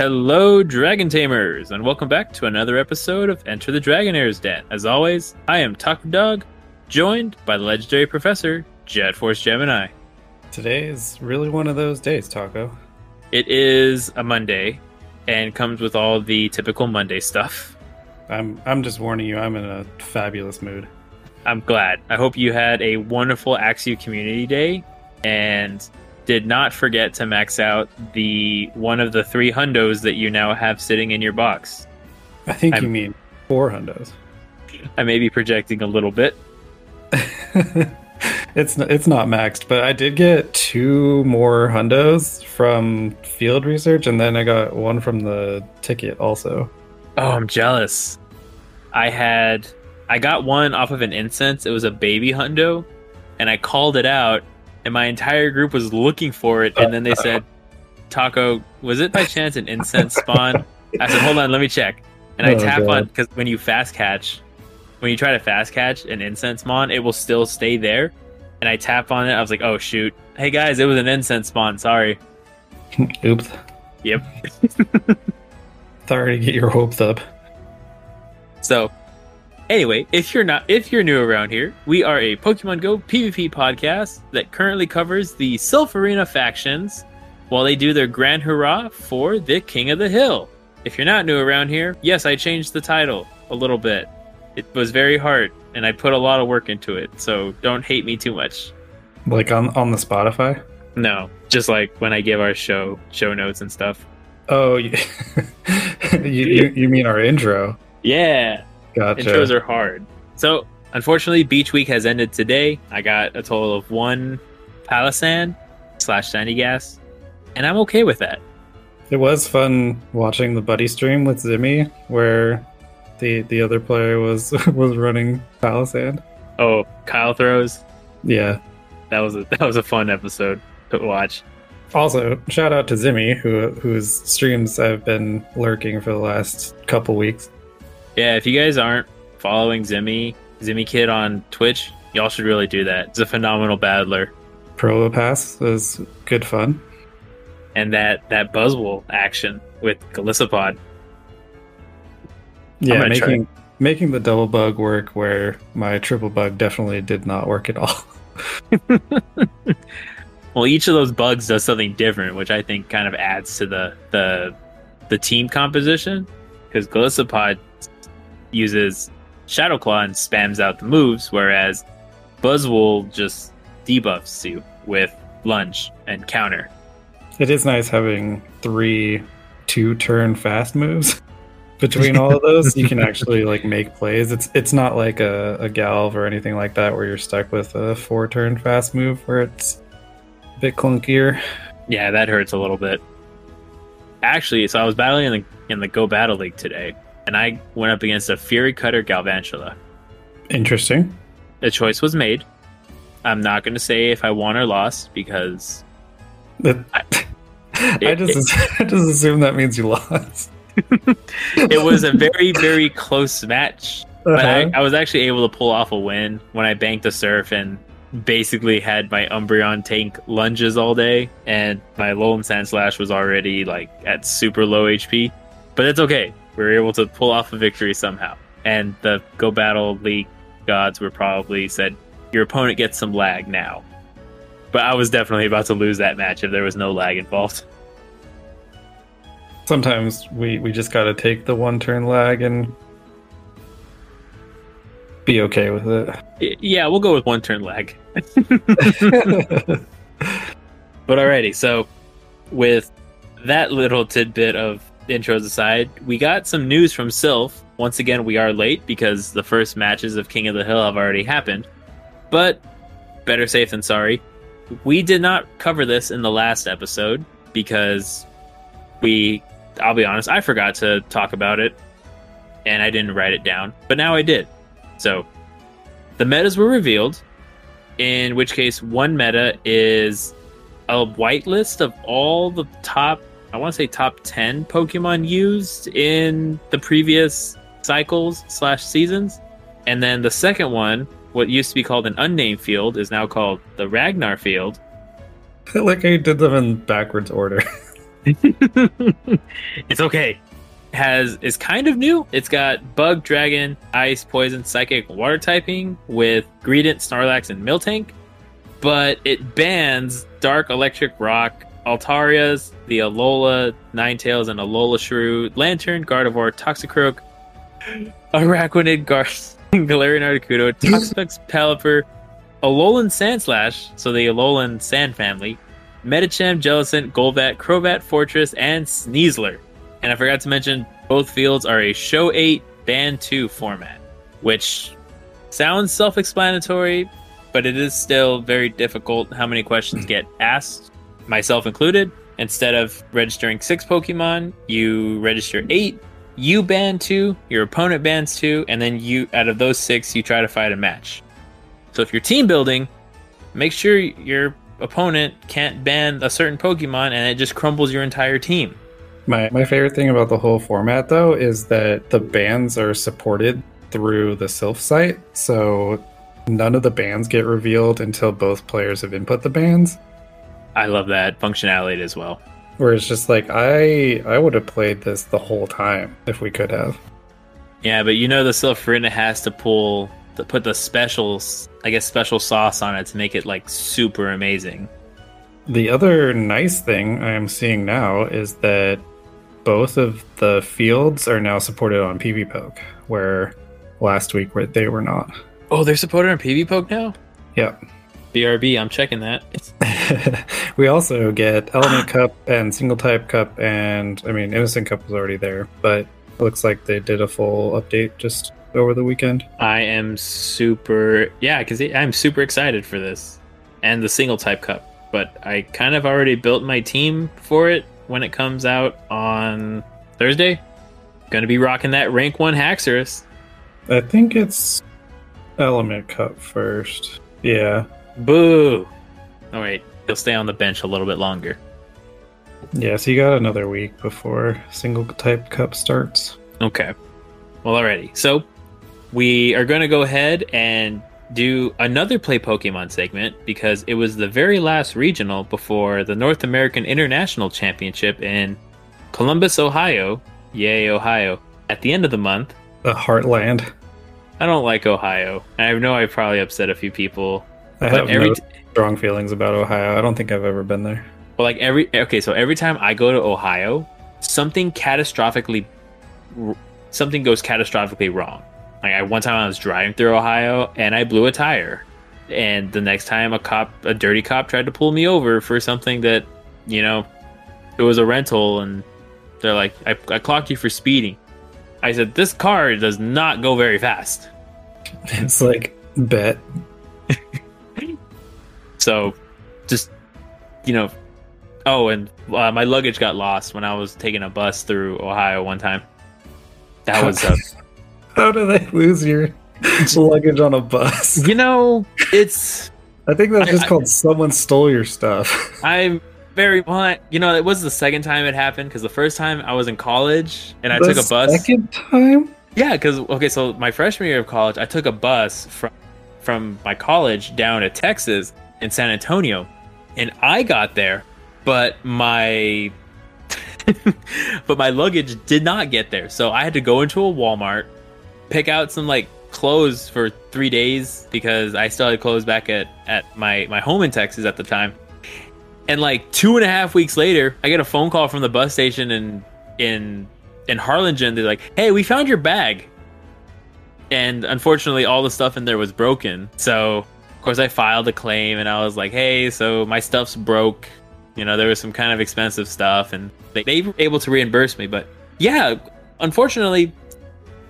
Hello, Dragon Tamers, and welcome back to another episode of Enter the Dragonair's Den. As always, I am Taco Dog, joined by the legendary professor, Jet Force Gemini. Today is really one of those days, Taco. It is a Monday and comes with all the typical Monday stuff. I'm I'm just warning you, I'm in a fabulous mood. I'm glad. I hope you had a wonderful Axew Community Day and did not forget to max out the one of the three hundos that you now have sitting in your box. I think I'm- you mean four hundos. I may be projecting a little bit. it's it's not maxed, but I did get two more hundos from field research, and then I got one from the ticket also. Oh, I'm jealous. I had I got one off of an incense. It was a baby hundo, and I called it out, and my entire group was looking for it, and then they said, "Taco, was it by chance an incense spawn?" I said, "Hold on, let me check." And I Oh, tap God. on because when you fast catch, when you try to fast catch an incense spawn, it will still stay there. And I tap on it. I was like, "Oh shoot! Hey guys, it was an incense spawn. Sorry." Oops. Yep. Sorry to get your hopes up. So, anyway, if you're not if you're new around here, we are a Pokemon Go PvP podcast that currently covers the Silph Arena factions while they do their grand hurrah for the King of the Hill. If you're not new around here, yes, I changed the title a little bit. It was very hard and I put a lot of work into it, so don't hate me too much. Like on on the Spotify. No, just like when I give our show show notes and stuff. Oh, you you, you, you mean our intro? Yeah, Gotcha. Intros are hard. So, unfortunately, Beach Week has ended today. I got a total of one Palossand slash Sandygast, and I'm okay with that. It was fun watching the buddy stream with Zimmy, where the the other player was was running Palossand. Oh, Kyle throws. Yeah. That was a that was a fun episode to watch. Also, shout out to Zimmy, who whose streams I've been lurking for the last couple weeks. Yeah, if you guys aren't following Zimmy Zimmy Kid on Twitch, y'all should really do that. It's a phenomenal battler, Probopass was good fun. and that that Buzzwole action with Golisopod. Yeah, gonna try. making making the double bug work where my triple bug definitely did not work at all. Well, each of those bugs does something different, which I think kind of adds to the the the team composition. Because Golisopod uses Shadow Claw and spams out the moves, whereas Buzzwole just debuffs you with lunge and counter. It is nice having three two turn fast moves. Between all of those, you can actually like make plays. It's it's not like a, a galv or anything like that where you're stuck with a four turn fast move where it's a bit clunkier. Yeah, that hurts a little bit. Actually, so I was battling in the in the Go Battle League today, and I went up against a Fury Cutter Galvantula. Interesting. The choice was made. I'm not going to say if I won or lost because That- I just I just assume that means you lost. it was a very very close match Uh-huh. I, I was actually able to pull off a win when i banked a surf and basically had my umbreon tank lunges all day and my Alolan Sandslash was already like at super low hp but it's okay we were able to pull off a victory somehow. And the go battle league gods were probably said your opponent gets some lag now. But i was definitely about to lose that match if there was no lag involved. Sometimes we we just got to take the one turn lag and be okay with it. Yeah we'll go with one turn lag. But alrighty, so with that little tidbit of intros aside, we got some news from Silph. Once again, we are late because the first matches of King of the Hill have already happened. But better safe than sorry. We did not cover this in the last episode because we, I'll be honest, I forgot to talk about it and I didn't write it down. But now I did. So the metas were revealed, in which case, one meta is a whitelist of all the top I want to say top 10 Pokemon used in the previous cycles slash seasons. And then the second one, what used to be called an unnamed field, is now called the Ragnar field. like I did them in backwards order. it's okay. Has is kind of new. It's got bug, dragon, ice, poison, psychic, water typing with Greedent, Snorlax, and Miltank. But it bans dark, electric, rock, Altarias, the Alola, Ninetales, and Alola Shrew, Lanturn, Gardevoir, Toxicroak, Araquanid, Gar- Galarian Articuno, Toxapex, Pelipper, Alolan Sandslash, so the Alolan Sand family, Medicham, Jellicent, Golbat, Crobat, Forretress, and Sneasler. And I forgot to mention, both fields are a Show 8 Band 2 format, which sounds self explanatory, but it is still very difficult how many questions hmm. get asked, myself included. Instead of registering six Pokemon, you register eight. You ban two, your opponent bans two, and then you, out of those six, you try to fight a match. So if you're team building, make sure your opponent can't ban a certain Pokemon and it just crumbles your entire team. My my favorite thing about the whole format though is that the bans are supported through the Silph site, so none of the bans get revealed until both players have input the bans. I love that functionality as well. Where it's just like I I would have played this the whole time if we could have. Yeah, but you know the Silph Arena has to pull to put the specials I guess special sauce on it to make it like super amazing. The other nice thing I am seeing now is that both of the fields are now supported on PvPoke, where last week where they were not. Oh, they're supported on PvPoke now? Yep. BRB, I'm checking that. we also get Element Cup and Single Type Cup, and I mean, Innocent Cup was already there, but it looks like they did a full update just over the weekend. I am super, yeah, because I'm super excited for this and the Single Type Cup. But I kind of already built my team for it when it comes out on Thursday. Going to be rocking that rank one Haxorus. I think it's Element Cup first. Yeah. Boo. Oh, All right, he'll stay on the bench a little bit longer. Yeah, so you got another week before single type cup starts. Okay. Well, alrighty. So we are going to go ahead and do another play Pokemon segment because it was the very last regional before the North American International Championship in Columbus, Ohio. Yay, Ohio. At the end of the month. The Heartland. I don't like Ohio. I know I probably upset a few people. I have every no strong feelings about Ohio. I don't think I've ever been there. But like every okay, so every time I go to Ohio, something catastrophically something goes catastrophically wrong. Like I one time I was driving through Ohio and I blew a tire. And the next time a cop a dirty cop tried to pull me over for something that, you know, it was a rental and they're like, I, I clocked you for speeding. I said, This car does not go very fast. It's like bet. So just you know oh and uh, my luggage got lost when i was taking a bus through ohio one time. That was uh, how do they lose your luggage on a bus? You know it's i think that's just I, called I, someone stole your stuff. I'm very you know it was the second time it happened because the first time i was in college and i the took a bus second time? Yeah because okay so my freshman year of college i took a bus from from my college down to texas in san antonio and i got there but my but my luggage did not get there. So I had to go into a Walmart, pick out some like clothes for three days because I still had clothes back at, at my, my home in Texas at the time. And like two and a half weeks later, I get a phone call from the bus station in in in Harlingen. They're like, "Hey, we found your bag." And unfortunately, all the stuff in there was broken. So, of course, I filed a claim, and I was like, "Hey, so my stuff's broke. You know, there was some kind of expensive stuff, and they, they were able to reimburse me. But yeah, unfortunately,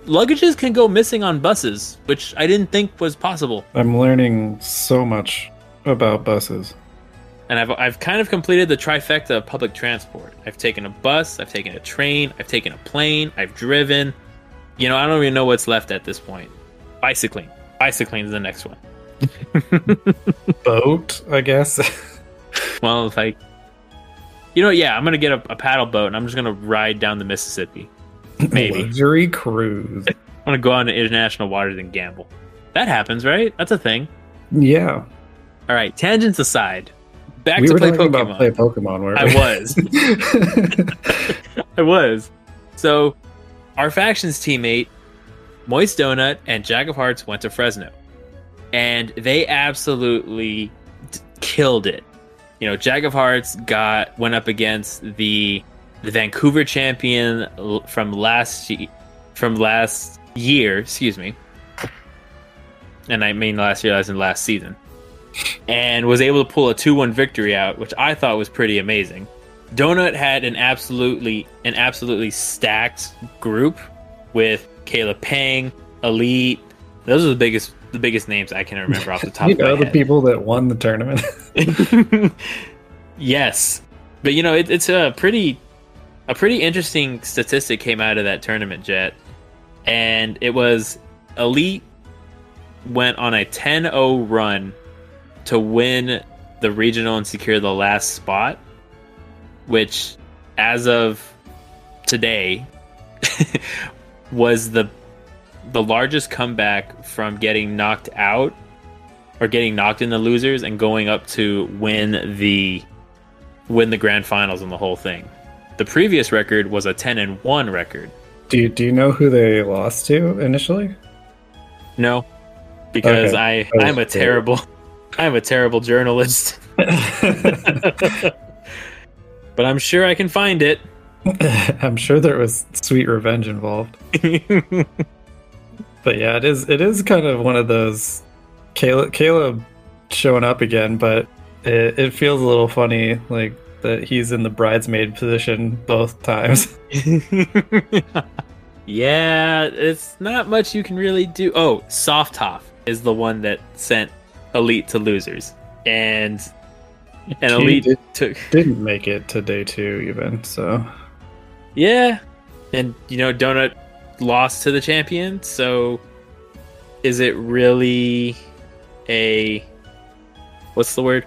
luggages can go missing on buses, which I didn't think was possible. I'm learning so much about buses. And I've, I've kind of completed the trifecta of public transport. I've taken a bus, I've taken a train, I've taken a plane, I've driven. You know, I don't even know what's left at this point. Bicycling. Bicycling is the next one. Boat, I guess. well, if I you know, yeah, I'm gonna get a, a paddle boat and I'm just gonna ride down the Mississippi. Maybe luxury cruise. I'm gonna go on to international waters and gamble. That happens, right? That's a thing. Yeah. All right. Tangents aside, back we to were play Pokemon. about play Pokemon. Where I was. I was. So, our factions teammate, Moist Donut and Jack of Hearts went to Fresno, and they absolutely d- killed it. You know, Jack of Hearts got went up against the the Vancouver champion from last from last year. Excuse me, and I mean last year, as in last season, and was able to pull a two one victory out, which I thought was pretty amazing. Donut had an absolutely an absolutely stacked group with Caleb Pang, Elite. Those are the biggest the biggest names I can remember off the top you of my know the people that won the tournament. yes, but you know it, it's a pretty a pretty interesting statistic came out of that tournament, Jet, and it was Elite went on a 10-0 run to win the regional and secure the last spot, which as of today was the the largest comeback from getting knocked out or getting knocked in the losers and going up to win the win the grand finals and the whole thing. The previous record was a 10 and 1 record. do you do you know who they lost to initially? No, because Okay. I oh, I'm a terrible I'm a terrible journalist, but I'm sure I can find it. I'm sure there was sweet revenge involved. But yeah, it is it is kind of one of those Caleb Caleb showing up again, but it, it feels a little funny like that he's in the bridesmaid position both times. yeah, it's not much you can really do. Oh, Soft Softhoff is the one that sent Elite to losers, and and Elite did- took Didn't make it to day two even, so yeah, and you know Donut lost to the champion. So is it really a what's the word?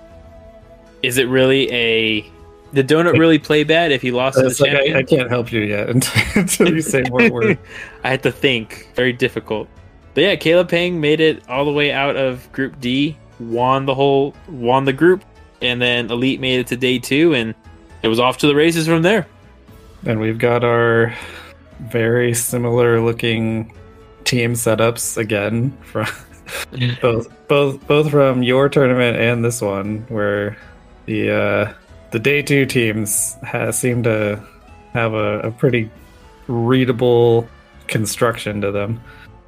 Is it really a did Donut really play bad if he lost to the like champion? I, I can't help you yet until, you say more words. I had to think. Very difficult. But yeah, Caleb Pang made it all the way out of Group D, won the whole, won the group, and then Elite made it to day two, and it was off to the races from there. And we've got our very similar looking team setups again from both both both from your tournament and this one where the uh the day two teams has seem to have a, a pretty readable construction to them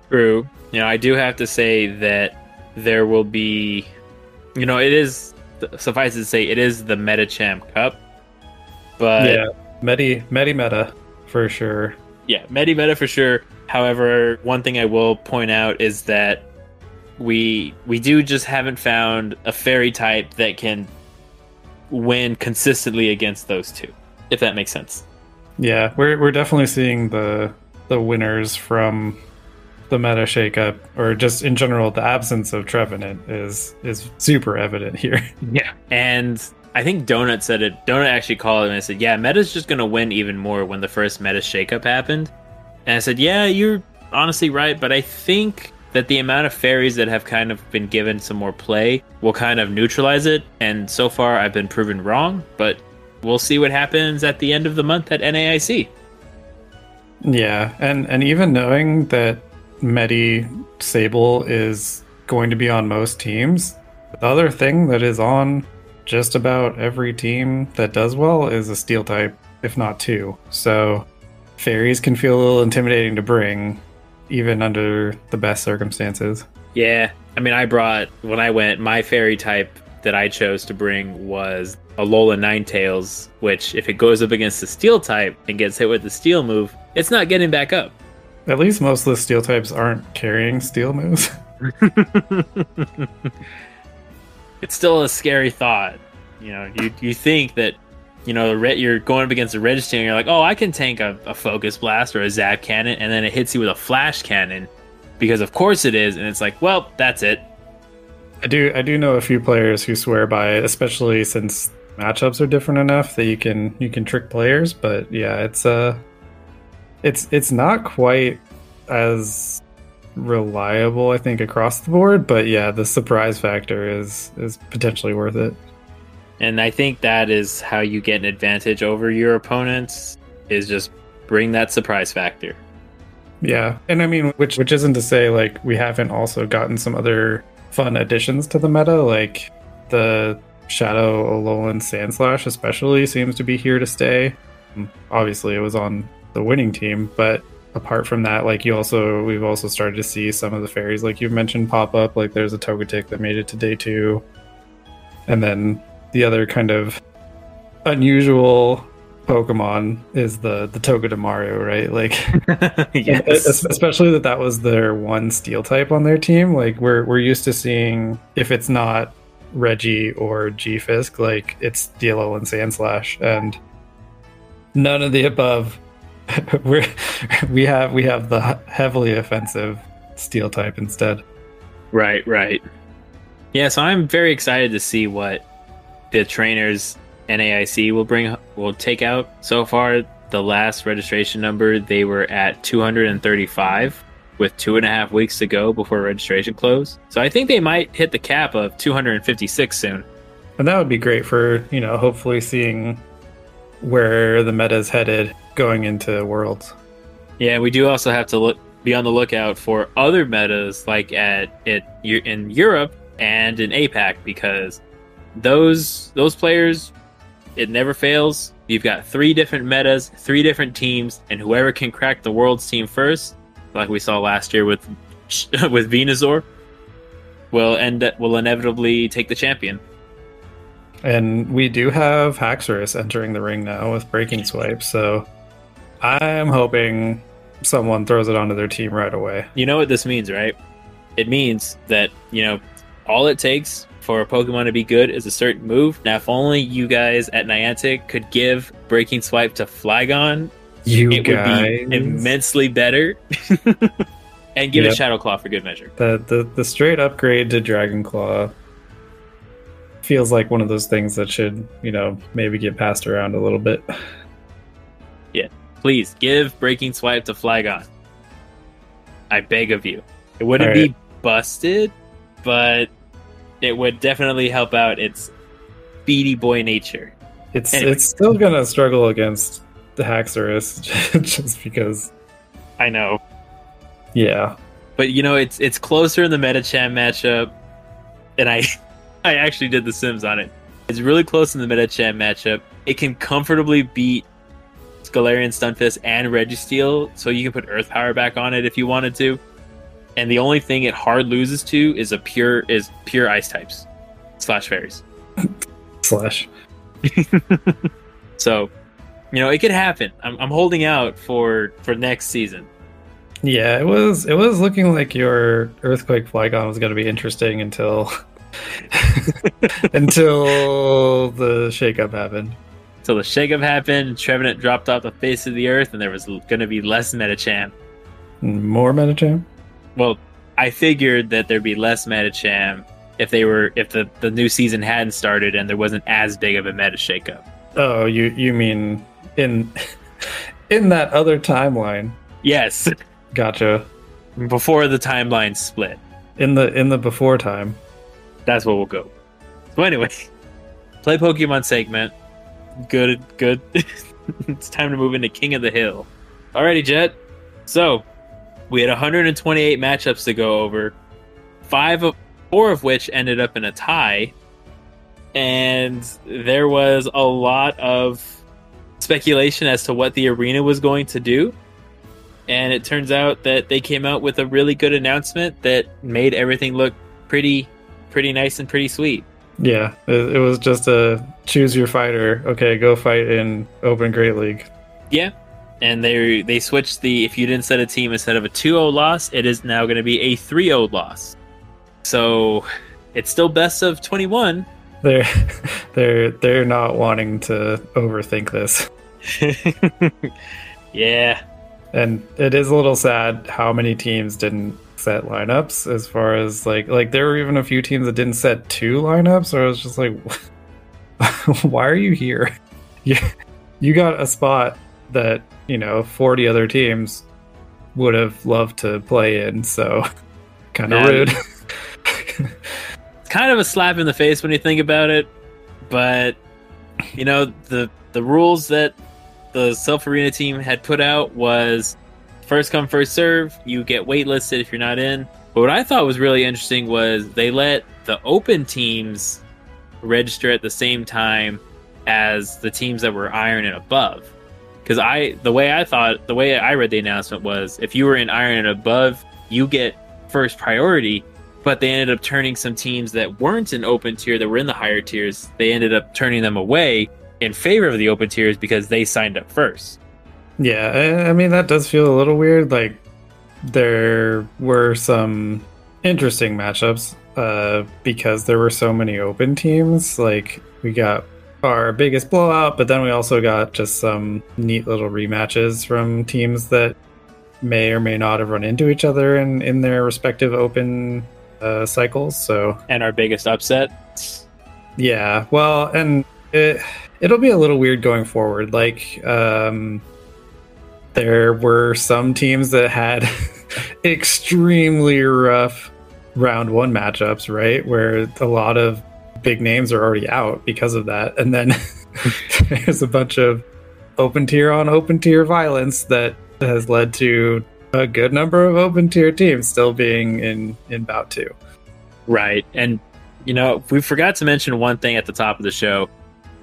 True. You know, I do have to say that there will be, you know, it is suffice it to say, it is the Meta Champ Cup, but yeah medi medi meta for sure yeah, Medi Meta for sure. However, one thing I will point out is that we we do just haven't found a fairy type that can win consistently against those two. If that makes sense. yeah we're, we're definitely seeing the the winners from the meta shakeup or just in general the absence of trevenant is is super evident here Yeah. And I think Donut said it. Donut actually called him and said, "Yeah, Meta's just gonna win even more when the first Meta shakeup happened." And I said, "Yeah, you're honestly right, but I think that the amount of fairies that have kind of been given some more play will kind of neutralize it. And so far, I've been proven wrong, but we'll see what happens at the end of the month at NAIC." Yeah, and and even knowing that Medi Sable is going to be on most teams, the other thing that is on just about every team that does well is a steel type, if not two. So fairies can feel a little intimidating to bring, even under the best circumstances. Yeah, I mean, I brought when I went my fairy type that I chose to bring was Alola Ninetales, which if it goes up against the steel type and gets hit with the steel move, it's not getting back up. At least most of the steel types aren't carrying steel moves. it's still a scary thought. You know, you you think that you know you're going up against a Registeel and you're like, oh, I can tank a, a focus blast or a zap cannon, and then it hits you with a flash cannon because of course it is, and it's like, well, that's it. I do I do know a few players who swear by it, especially since matchups are different enough that you can you can trick players. But yeah, it's uh it's it's not quite as reliable, I think, across the board. But yeah, the surprise factor is is potentially worth it. And I think that is how you get an advantage over your opponents is just bring that surprise factor. Yeah. And I mean which which isn't to say like we haven't also gotten some other fun additions to the meta, like the Shadow Alolan Sandslash especially seems to be here to stay. Obviously it was on the winning team, but apart from that, like you also we've also started to see some of the fairies like you mentioned pop up. Like there's a Togetic that made it to day two. And then the other kind of unusual Pokemon is the the Togedemaru, right? Like, yes. especially that that was their one Steel type on their team. Like, we're we're used to seeing if it's not Reggie or G Fisk, like it's the Alolan Sandslash, and none of the above. we're we have we have the heavily offensive Steel type instead. Right, right. Yeah, so I'm very excited to see what the trainers NAIC will bring will take out so far. The last registration number they were at 235 with two and a half weeks to go before registration close. So I think they might hit the cap of 256 soon. And that would be great for you know hopefully seeing where the meta is headed going into Worlds. Yeah, we do also have to look be on the lookout for other metas like at it in Europe and in APAC because those those players it never fails. You've got three different metas, three different teams, and whoever can crack the world's team first, like we saw last year with with Venusaur, will end will inevitably take the champion. And we do have Haxorus entering the ring now with breaking swipe, so I'm hoping someone throws it onto their team right away. You know what this means, right? It means that, you know, all it takes for a Pokemon to be good is a certain move. Now, if only you guys at Niantic could give Breaking Swipe to Flygon, you it guys. would be immensely better. and give yep. it Shadow Claw for good measure. The, the the straight upgrade to Dragon Claw feels like one of those things that should, you know, maybe get passed around a little bit. Please give Breaking Swipe to Flygon. I beg of you. It wouldn't right. be busted, but it would definitely help out its beady boy nature. It's anyway. it's still gonna struggle against the Haxorus just because I know. Yeah. But you know, it's it's closer in the Medicham matchup, and I I actually did the Sims on it. It's really close in the Medicham matchup. It can comfortably beat Galarian Stunfisk and Registeel, so you can put Earth Power back on it if you wanted to and the only thing it hard loses to is a pure is pure ice types slash fairies slash. so, you know, it could happen. I'm, I'm holding out for for next season. Yeah, it was it was looking like your earthquake Flygon was going to be interesting until until the shakeup happened. Until the shakeup happened, Trevenant dropped off the face of the earth, and there was going to be less Medicham. More Medicham? well, I figured that there'd be less Medicham if they were if the, the new season hadn't started and there wasn't as big of a meta shakeup. Oh, you you mean in in that other timeline? Yes. Gotcha. Before the timeline split. In the in the before time. That's where we'll go. So anyway, play Pokemon segment. Good, good. it's time to move into King of the Hill. Alrighty, Jet. So we had 128 matchups to go over, five of four of which ended up in a tie, and there was a lot of speculation as to what the arena was going to do. And it turns out that they came out with a really good announcement that made everything look pretty, pretty nice and pretty sweet. Yeah, it, was just a choose your fighter. Okay, go fight in Open Great League. Yeah, and they they switched the if you didn't set a team instead of a 2-0 loss, it is now going to be a 3-0 loss. So it's still best of 21. They're they're they're not wanting to overthink this. yeah. And it is a little sad how many teams didn't set lineups as far as like like there were even a few teams that didn't set two lineups or I was just like why are you here? You you got a spot that you know 40 other teams would have loved to play in so kind of rude it's kind of a slap in the face when you think about it but you know the the rules that the Silph Arena team had put out was first come first serve. You get waitlisted if you're not in. But what I thought was really interesting was they let the open teams register at the same time as the teams that were iron and above. Because I, the way I thought, the way I read the announcement was, if you were in iron and above, you get first priority. But they ended up turning some teams that weren't in open tier, that were in the higher tiers, they ended up turning them away in favor of the open tiers because they signed up first. Yeah, I mean that does feel a little weird. Like there were some interesting matchups uh, because there were so many open teams. Like we got our biggest blowout, but then we also got just some neat little rematches from teams that may or may not have run into each other in in their respective open uh, cycles. So and our biggest upset. Yeah, well, and it it'll be a little weird going forward. Like um, there were some teams that had extremely rough round one matchups, right? Where a lot of big names are already out because of that. And then there's a bunch of open tier on open tier violence that has led to a good number of open tier teams still being in in bout two. Right. And you know, we forgot to mention one thing at the top of the show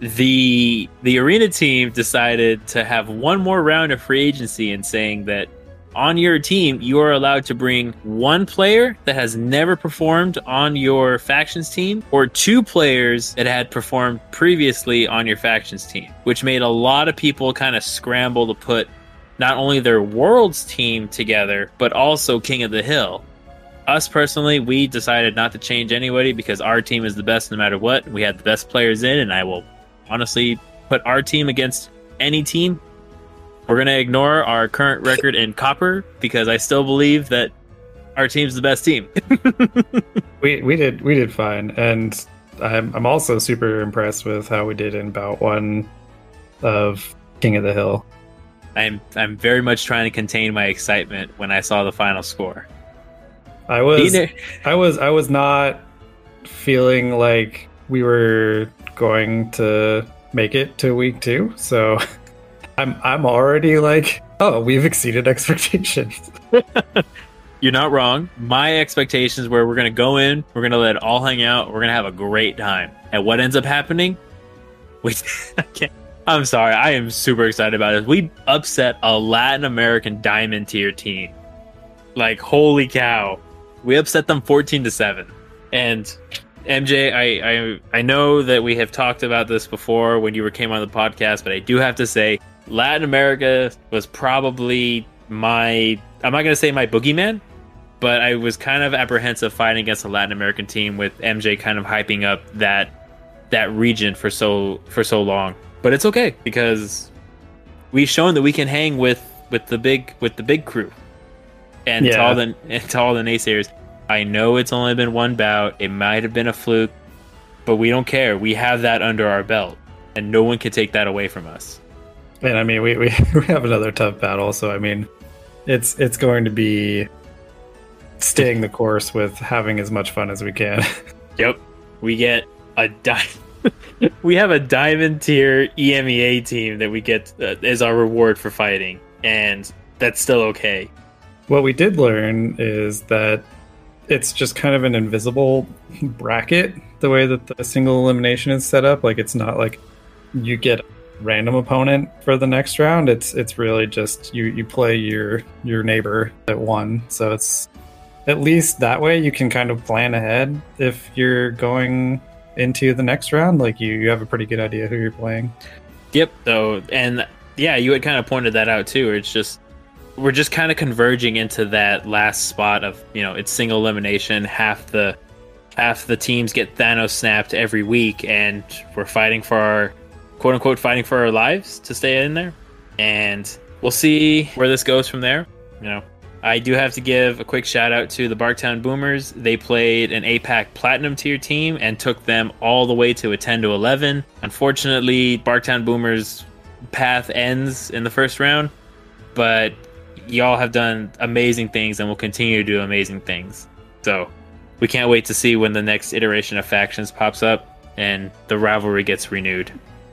the the arena team decided to have one more round of free agency and saying that on your team you are allowed to bring one player that has never performed on your factions team or two players that had performed previously on your factions team which made a lot of people kind of scramble to put not only their worlds team together but also king of the hill us personally, we decided not to change anybody because our team is the best no matter what. We had the best players in, and I will honestly put our team against any team. We're going to ignore our current record in copper because I still believe that our team's the best team. we we did we did fine, and I'm I'm also super impressed with how we did in bout one of King of the Hill. I'm I'm very much trying to contain my excitement when I saw the final score. I was I was I was not feeling like we were going to make it to week two. So I'm I'm already like, oh, we've exceeded expectations. You're not wrong. My expectations were we're gonna go in, we're gonna let it all hang out, we're gonna have a great time. And what ends up happening? We I'm sorry, I am super excited about this. We upset a Latin American diamond tier team. Like holy cow. We upset them 14 to 7. And MJ, I, I I know that we have talked about this before when you were came on the podcast, but I do have to say Latin America was probably my I'm not gonna say my boogeyman, but I was kind of apprehensive fighting against a Latin American team with MJ kind of hyping up that that region for so for so long. But it's okay because we've shown that we can hang with with the big with the big crew. And yeah. to all the and to all the naysayers, I know it's only been one bout. It might have been a fluke, but we don't care. We have that under our belt, and no one can take that away from us. And I mean, we, we, we have another tough battle. So I mean, it's it's going to be staying the course with having as much fun as we can. yep, we get a di- we have a diamond tier EMEA team that we get uh, as our reward for fighting, and that's still okay. What we did learn is that it's just kind of an invisible bracket the way that the single elimination is set up. Like it's not like you get a random opponent for the next round. It's it's really just you you play your your neighbor that won. So it's at least that way you can kind of plan ahead if you're going into the next round. Like you, you have a pretty good idea who you're playing. Yep. So and yeah you had kind of pointed that out too. It's just we're just kind of converging into that last spot of you know it's single elimination half the half the teams get thanos snapped every week and we're fighting for our quote unquote fighting for our lives to stay in there. And we'll see where this goes from there. You know i do have to give a quick shout out to the barktown boomers. They played an apac platinum tier team and took them all the way to a 10 to 11 unfortunately barktown boomers path ends in the first round but y'all have done amazing things and will continue to do amazing things. So we can't wait to see when the next iteration of factions pops up. and the rivalry gets renewed,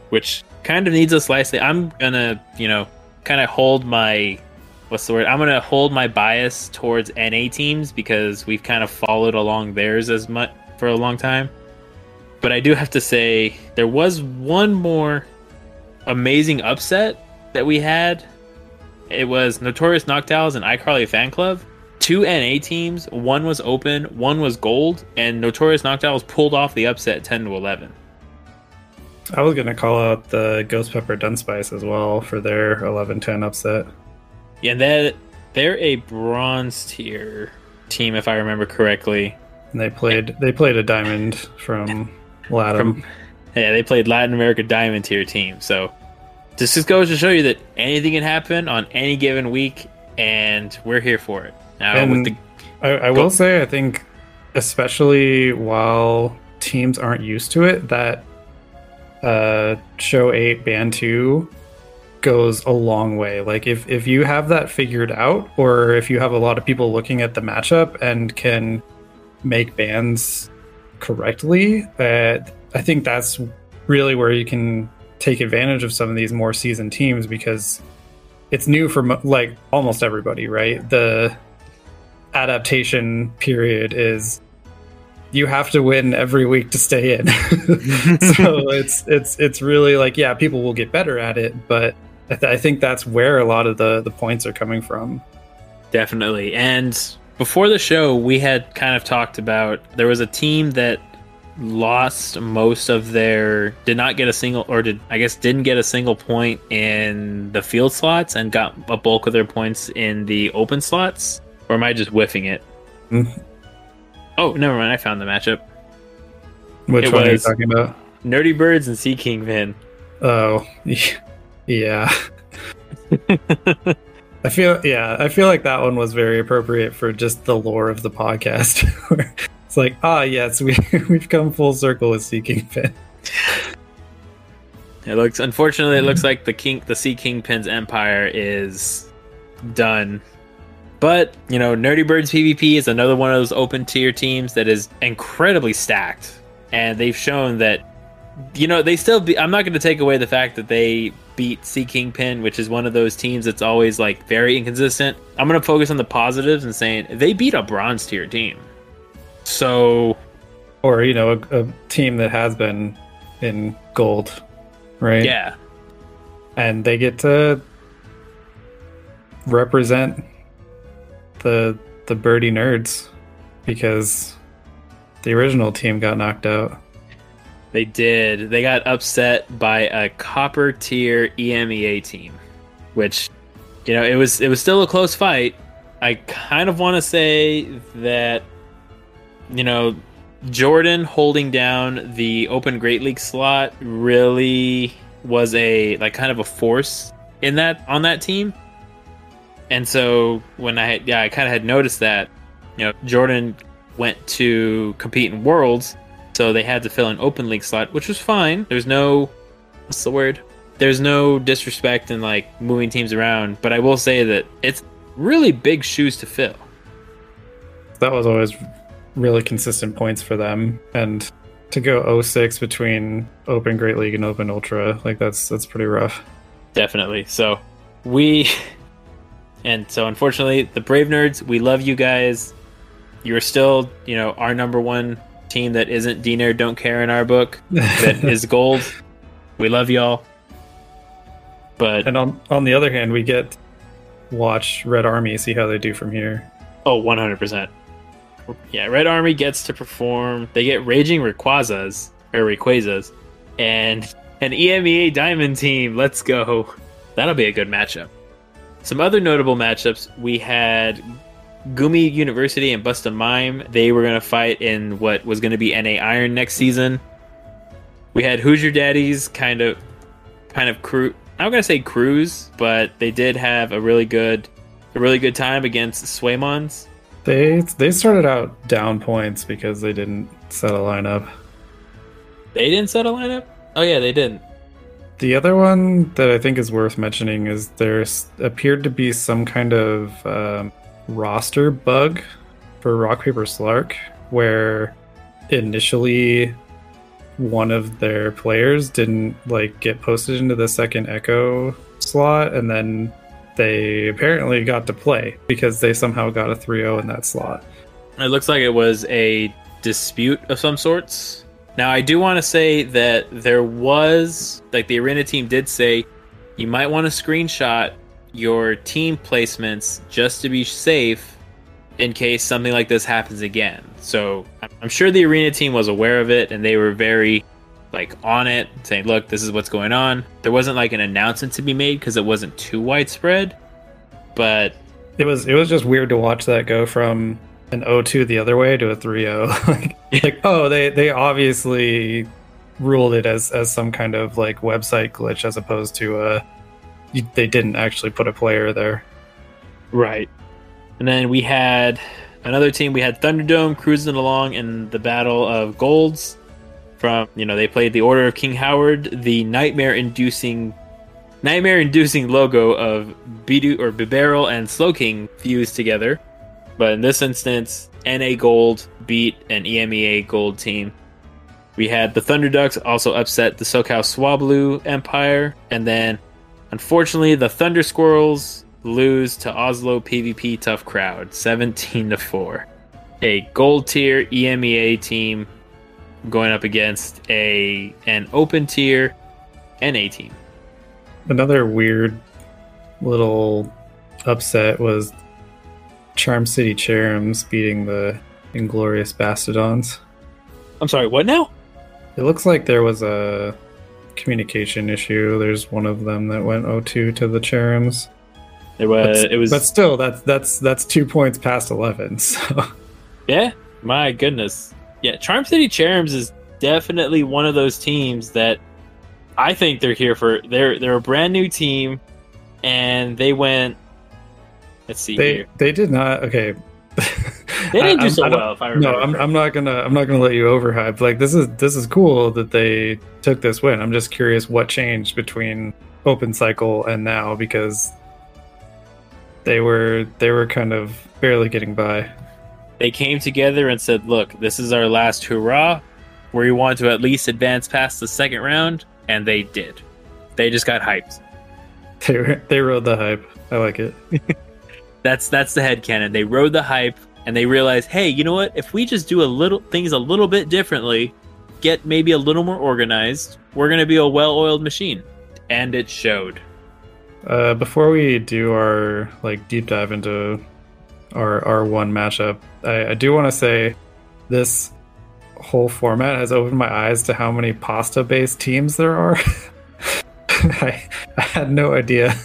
which kind of needs a slice. I'm gonna, you know, kind of hold my what's the word? I'm gonna hold my bias towards NA teams because we've kind of followed along theirs as much for a long time. But I do have to say there was one more amazing upset that we had. It was Notorious Noctowls and iCarly Fan Club. Two NA teams, one was open, one was gold, and Notorious Noctowls pulled off the upset 10 to 11. I was gonna call out the Ghost Pepper Dunspice as well for their 11-10 upset. Yeah, that they're a bronze tier team if I remember correctly. And they played they played a diamond from Latin. From, yeah, they played Latin America diamond tier team. So this just goes to show you that anything can happen on any given week, and we're here for it. Now, And with the I, I will say, I think, especially while teams aren't used to it, that uh, show eight band two goes a long way. Like if if you have that figured out, or if you have a lot of people looking at the matchup and can make bands correctly, uh, I think that's really where you can take advantage of some of these more seasoned teams because it's new for like almost everybody, right? The adaptation period is you have to win every week to stay in. so it's it's it's really like yeah, people will get better at it, but I, th- I think that's where a lot of the the points are coming from. Definitely. And before the show, we had kind of talked about there was a team that lost most of their did not get a single or did I guess didn't get a single point in the field slots and got a bulk of their points in the open slots. Or am I just whiffing it? Mhm. Oh, never mind. I found the matchup. Which It one are you talking about? Nerdy Birds and Sea King Vin. Oh, yeah. I feel yeah, I feel like that one was very appropriate for just the lore of the podcast. it's like, ah, yes, we we've come full circle with Seeking Fin. It looks unfortunately it looks like the king the Sea Kingpin's empire is done. But, you know, Nerdy Birds PvP is another one of those open tier teams that is incredibly stacked. And they've shown that you know, they still be I'm not gonna take away the fact that they beat Sea Kingpin, which is one of those teams that's always like very inconsistent. I'm gonna focus on the positives and saying they beat a bronze tier team. So Or, you know, a, a team that has been in gold, right? yeah. And they get to represent the the birdie nerds because the original team got knocked out. They did. They got upset by a copper tier EMEA team, which, you know, it was it was still a close fight. I kind of want to say that, you know, Jordan holding down the Open Great League slot really was a like kind of a force in that on that team. And so when I had, yeah, I kind of had noticed that, you know, Jordan went to compete in Worlds so they had to fill an open league slot, which was fine. There's no what's the word? There's no disrespect in like moving teams around, but I will say that it's really big shoes to fill. That was always really consistent points for them and to go 06 between Open Great League and Open Ultra, like that's that's pretty rough. Definitely. So we and so unfortunately the Brave Nerds, we love you guys. You're still, you know, our number one team that isn't D Nerd Don't Care in our book. That is gold. We love y'all. But And on on the other hand, we get watch Red Army see how they do from here. Oh, 100%. Yeah, Red Army gets to perform. They get Raging Rayquazas, or Rayquazas, and an EMEA Diamond team. Let's go. That'll be a good matchup. Some other notable matchups we had Gumi University and Busta Mime. They were going to fight in what was going to be NA Iron next season. We had Hoosier Daddies kind of, kind of crew. I'm going to say cruise, but they did have a really good, a really good time against Swaymons. They they started out down points because they didn't set a lineup. They didn't set a lineup. Oh yeah, they didn't. The other one that I think is worth mentioning is there's appeared to be some kind of um, roster bug for Rock Paper Slark, where initially one of their players didn't like get posted into the second Echo slot, and then they apparently got to play because they somehow got a 3-0 in that slot. It looks like it was a dispute of some sorts. Now, I do want to say that there was, like, the arena team did say you might want to screenshot your team placements just to be safe in case something like this happens again. So I'm sure the arena team was aware of it and they were very like on it, saying, "Look, this is what's going on." There wasn't like an announcement to be made because it wasn't too widespread, but it was it was just weird to watch that go from an 0-2 the other way to a 3-0. like, like oh, they they obviously ruled it as as some kind of like website glitch as opposed to uh, a they didn't actually put a player there. Right. And then we had another team. We had Thunderdome cruising along in the Battle of Golds. From you know, they played the Order of King Howard, the nightmare-inducing, nightmare-inducing logo of Bidoof or Bibarel and Slowking fused together. But in this instance, NA Gold beat an EMEA Gold team. We had the Thunder Ducks also upset the SoCal Swablu Empire, and then unfortunately the Thunder Squirrels lose to Oslo PvP Tough Crowd 17 to 4. A gold tier EMEA team going up against a an open tier NA team. Another weird little upset was Charm City Cherrims beating the Inglorious Bastiodons. I'm sorry, what now? It looks like there was a communication issue. There's one of them that went 0-2 to the Cherrims. There was but, it was but still that's that's that's two points past eleven. So yeah, my goodness, yeah. Charm City Cherrims is definitely one of those teams that I think they're here for. They're they're a brand new team, and they went. Let's see they here. they did not okay. They didn't do so I well. If I remember, No, I'm. I'm not gonna I'm not gonna let you overhype. Like this is this is cool that they took this win. I'm just curious what changed between open cycle and now because they were they were kind of barely getting by. They came together and said, "Look, this is our last hurrah. We want to at least advance past the second round," and they did. They just got hyped. They were, they rode the hype. I like it. That's that's the headcanon. They rode the hype and they realized, hey, you know what? If we just do a little things a little bit differently, get maybe a little more organized, we're gonna be a well-oiled machine. And it showed. Uh, before we do our like deep dive into our our one matchup, I, I do want to say this whole format has opened my eyes to how many pasta based teams there are. I, I had no idea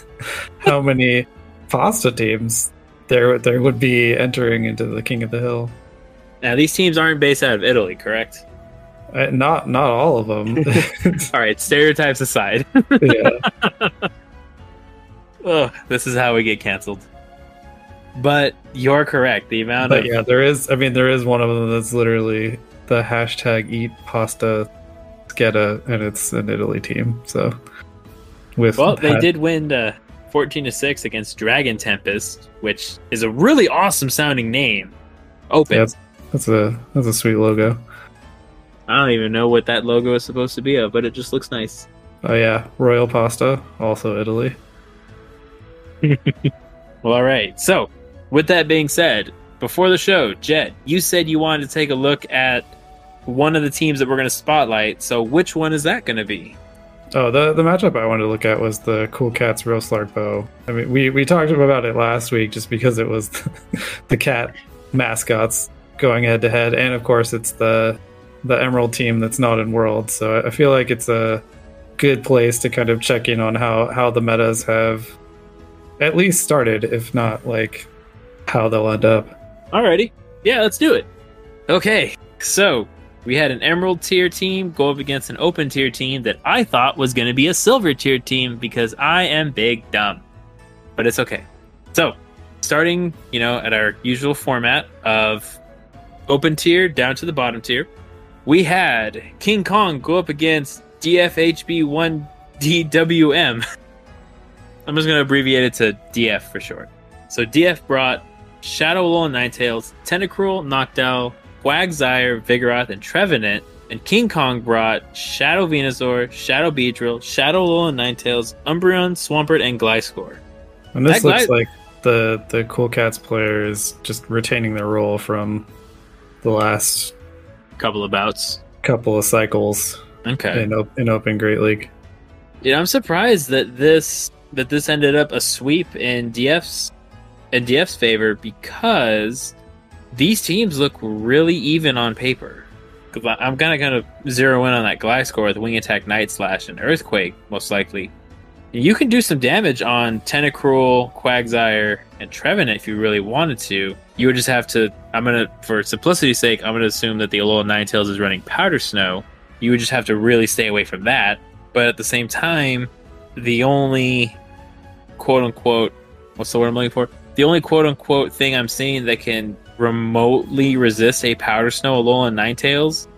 how many pasta teams there there would be entering into the King of the Hill. Now these teams aren't based out of Italy, correct? Uh, not not all of them. All right, stereotypes aside. yeah. Ugh, this is how we get canceled. But you're correct. The amount But of yeah, there is. I mean, there is one of them that's literally the hashtag eat pasta sketa, and it's an Italy team. So, with Well, they that- did win uh, 14 to 6 against Dragon Tempest, which is a really awesome sounding name. Open. Yeah, That's a that's a sweet logo. I don't even know what that logo is supposed to be of, but it just looks nice. Oh yeah, Royal Pasta, also Italy. Well, all right. So, with that being said, before the show, Jet, you said you wanted to take a look at one of the teams that we're going to spotlight. So, which one is that going to be? Oh, the the matchup I wanted to look at was the Cool Cats Roast Lark Bow. I mean, we we talked about it last week just because it was the cat mascots going head to head, and of course it's the the Emerald team that's not in World. So I feel like it's a good place to kind of check in on how how the metas have at least started, if not like how they'll end up. Alrighty. Yeah, let's do it. Okay. So, we had an Emerald tier team go up against an open tier team that I thought was going to be a silver tier team because I am big dumb. But it's okay. So, starting, you know, at our usual format of open tier down to the bottom tier, we had King Kong go up against DFHB1DWM. I'm just going to abbreviate it to DF for short. So DF brought Shadow Lull, Ninetales, Tentacruel, Noctowl, Quagsire, Vigoroth, and Trevenant And King Kong brought Shadow Venusaur, Shadow Beedrill, Shadow Alolan Ninetales, Umbreon, Swampert, and Gliscor. And this That looks Gly- like the the Cool Cats players just retaining their role from the last Couple of bouts. couple of cycles Okay. in, op- in Open Great League. Yeah, I'm surprised that this that this ended up a sweep in DF's in DF's favor because these teams look really even on paper. I'm kind of going to zero in on that Gliscor with Wing Attack, Night Slash, and Earthquake, most likely. You can do some damage on Tentacruel, Quagsire, and Trevenant if you really wanted to. You would just have to. I'm gonna, for simplicity's sake, I'm gonna assume that the Alolan Ninetales is running Powder Snow. You would just have to really stay away from that. But at the same time, the only quote unquote what's the word I'm looking for? The only quote unquote thing I'm seeing that can remotely resist a Powder Snow Alolan Ninetales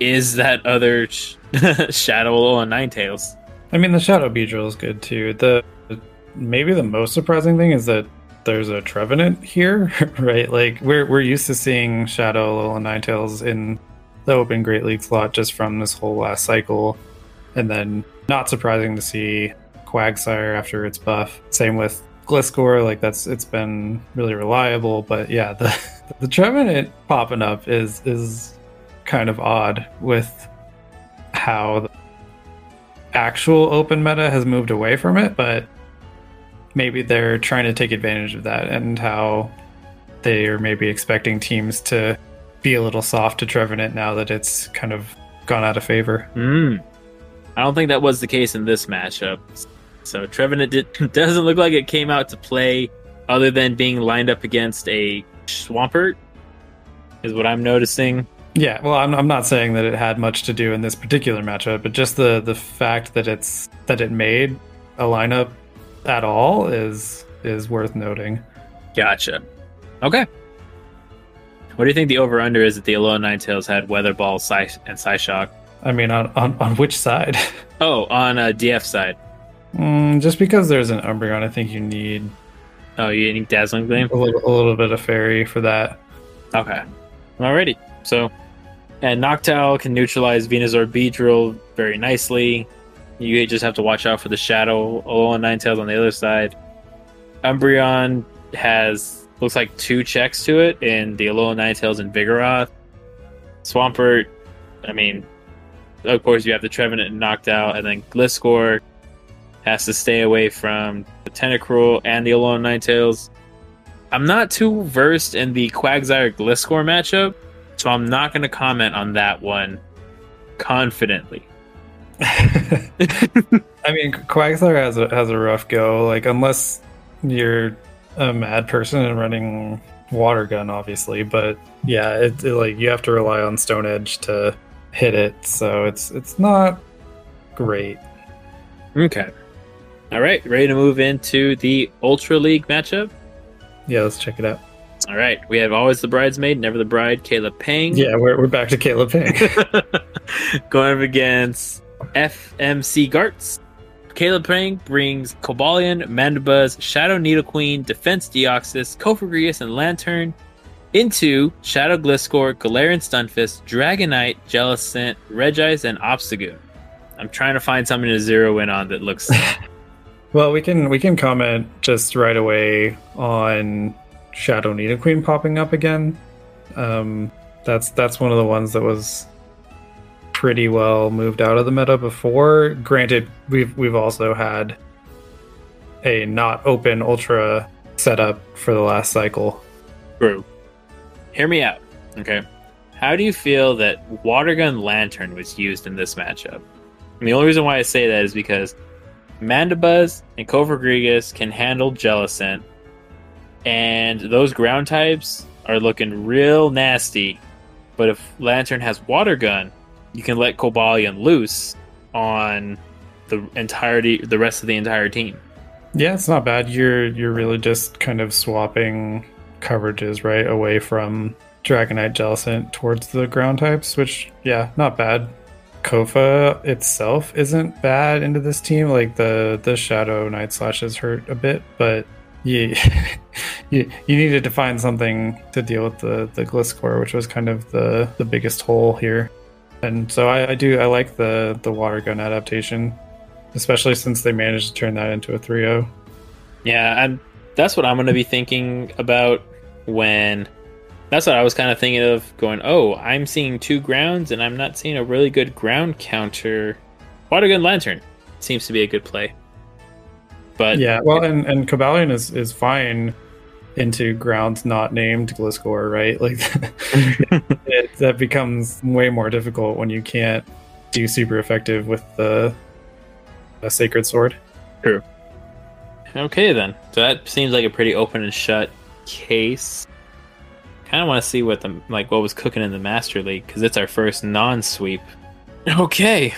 is that other sh- Shadow Alolan Ninetales. I mean, the Shadow Beedrill is good too. The maybe the most surprising thing is that there's a Trevenant here, right? Like we're we're used to seeing Shadow Alolan Ninetales in the Open Great League slot just from this whole last cycle, and then not surprising to see Quagsire after its buff. Same with Gliscor, like that's it's been really reliable, but yeah, the the Trevenant popping up is is kind of odd with how the actual open meta has moved away from it, but maybe they're trying to take advantage of that and how they are maybe expecting teams to be a little soft to Trevenant now that it's kind of gone out of favor. Hmm. I don't think that was the case in this matchup. So Trevenant did, doesn't look like it came out to play other than being lined up against a Swampert, is what I'm noticing. Yeah, well, I'm, I'm not saying that it had much to do in this particular matchup, but just the the fact that it's that it made a lineup at all is is worth noting. Gotcha. Okay. What do you think the over under is that the Alolan Ninetales had Weather Ball Psy- and Psyshock? I mean, on on, on which side? Oh, on uh, DF side. Mm, just because there's an Umbreon, I think you need Oh, you need Dazzling Gleam? a little, a little bit of fairy for that. Okay. Alrighty. So, and Noctowl can neutralize Venusaur Beedrill very nicely. You just have to watch out for the Shadow Alolan Ninetales on the other side. Umbreon has looks like two checks to it in the Alolan Ninetales and Vigoroth. Swampert, I mean, of course you have the Trevenant and Noctowl, and then Gliscor has to stay away from the Tentacruel and the Alolan Ninetales. I'm not too versed in the Quagsire Gliscor matchup, so I'm not going to comment on that one confidently. I mean, Quagsire has a has a rough go. Like unless you're a mad person and running water gun, obviously. But yeah, it, it, like you have to rely on Stone Edge to hit it, so it's it's not great. Okay. All right, ready to move into the Ultra League matchup? Yeah, let's check it out. All right, we have always the bridesmaid, never the bride, Kayla Pang. Yeah, we're we're back to Caleb Pang. Going up against FMC Garts. Caleb Pang brings Cobalion, Mandibuzz, Shadow Nidoqueen, Defense Deoxys, Cofagrigus, and Lanturn into Shadow Gliscor, Galarian Stunfisk, Dragonite, Jellicent, Regice, and Obstagoon. I'm trying to find something to zero in on that looks. well, we can we can comment just right away on Shadow Nidoqueen popping up again. Um, that's that's one of the ones that was pretty well moved out of the meta before. Granted, we've we've also had a not open ultra setup for the last cycle. True. Hear me out. Okay. How do you feel that Water Gun Lanturn was used in this matchup? And the only reason why I say that is because Mandibuzz and Cofagrigus can handle Jellicent, and those ground types are looking real nasty. But if Lanturn has Water Gun, you can let Cobalion loose on the entirety, the rest of the entire team. Yeah, it's not bad. You're you're really just kind of swapping coverages right away from Dragonite Jellicent towards the ground types, which yeah, not bad. Kofa itself isn't bad into this team. Like the the Shadow Night Slashes hurt a bit, but you you, you needed to find something to deal with the the Gliscor, which was kind of the the biggest hole here. and so I, I do I like the the water gun adaptation, especially since they managed to turn that into a 3-0. Yeah, and that's what I'm going to be thinking about when. That's what I was kind of thinking of going, oh, I'm seeing two grounds and I'm not seeing a really good ground counter. Water gun Lanturn seems to be a good play. But yeah, well, and and Cobalion is is fine into grounds not named Gliscor, right? Like it, that becomes way more difficult when you can't do super effective with the a sacred sword. True. Okay, then. So that seems like a pretty open and shut case. I kind of want to see what the like what was cooking in the Master League because it's our first non-sweep. Okay,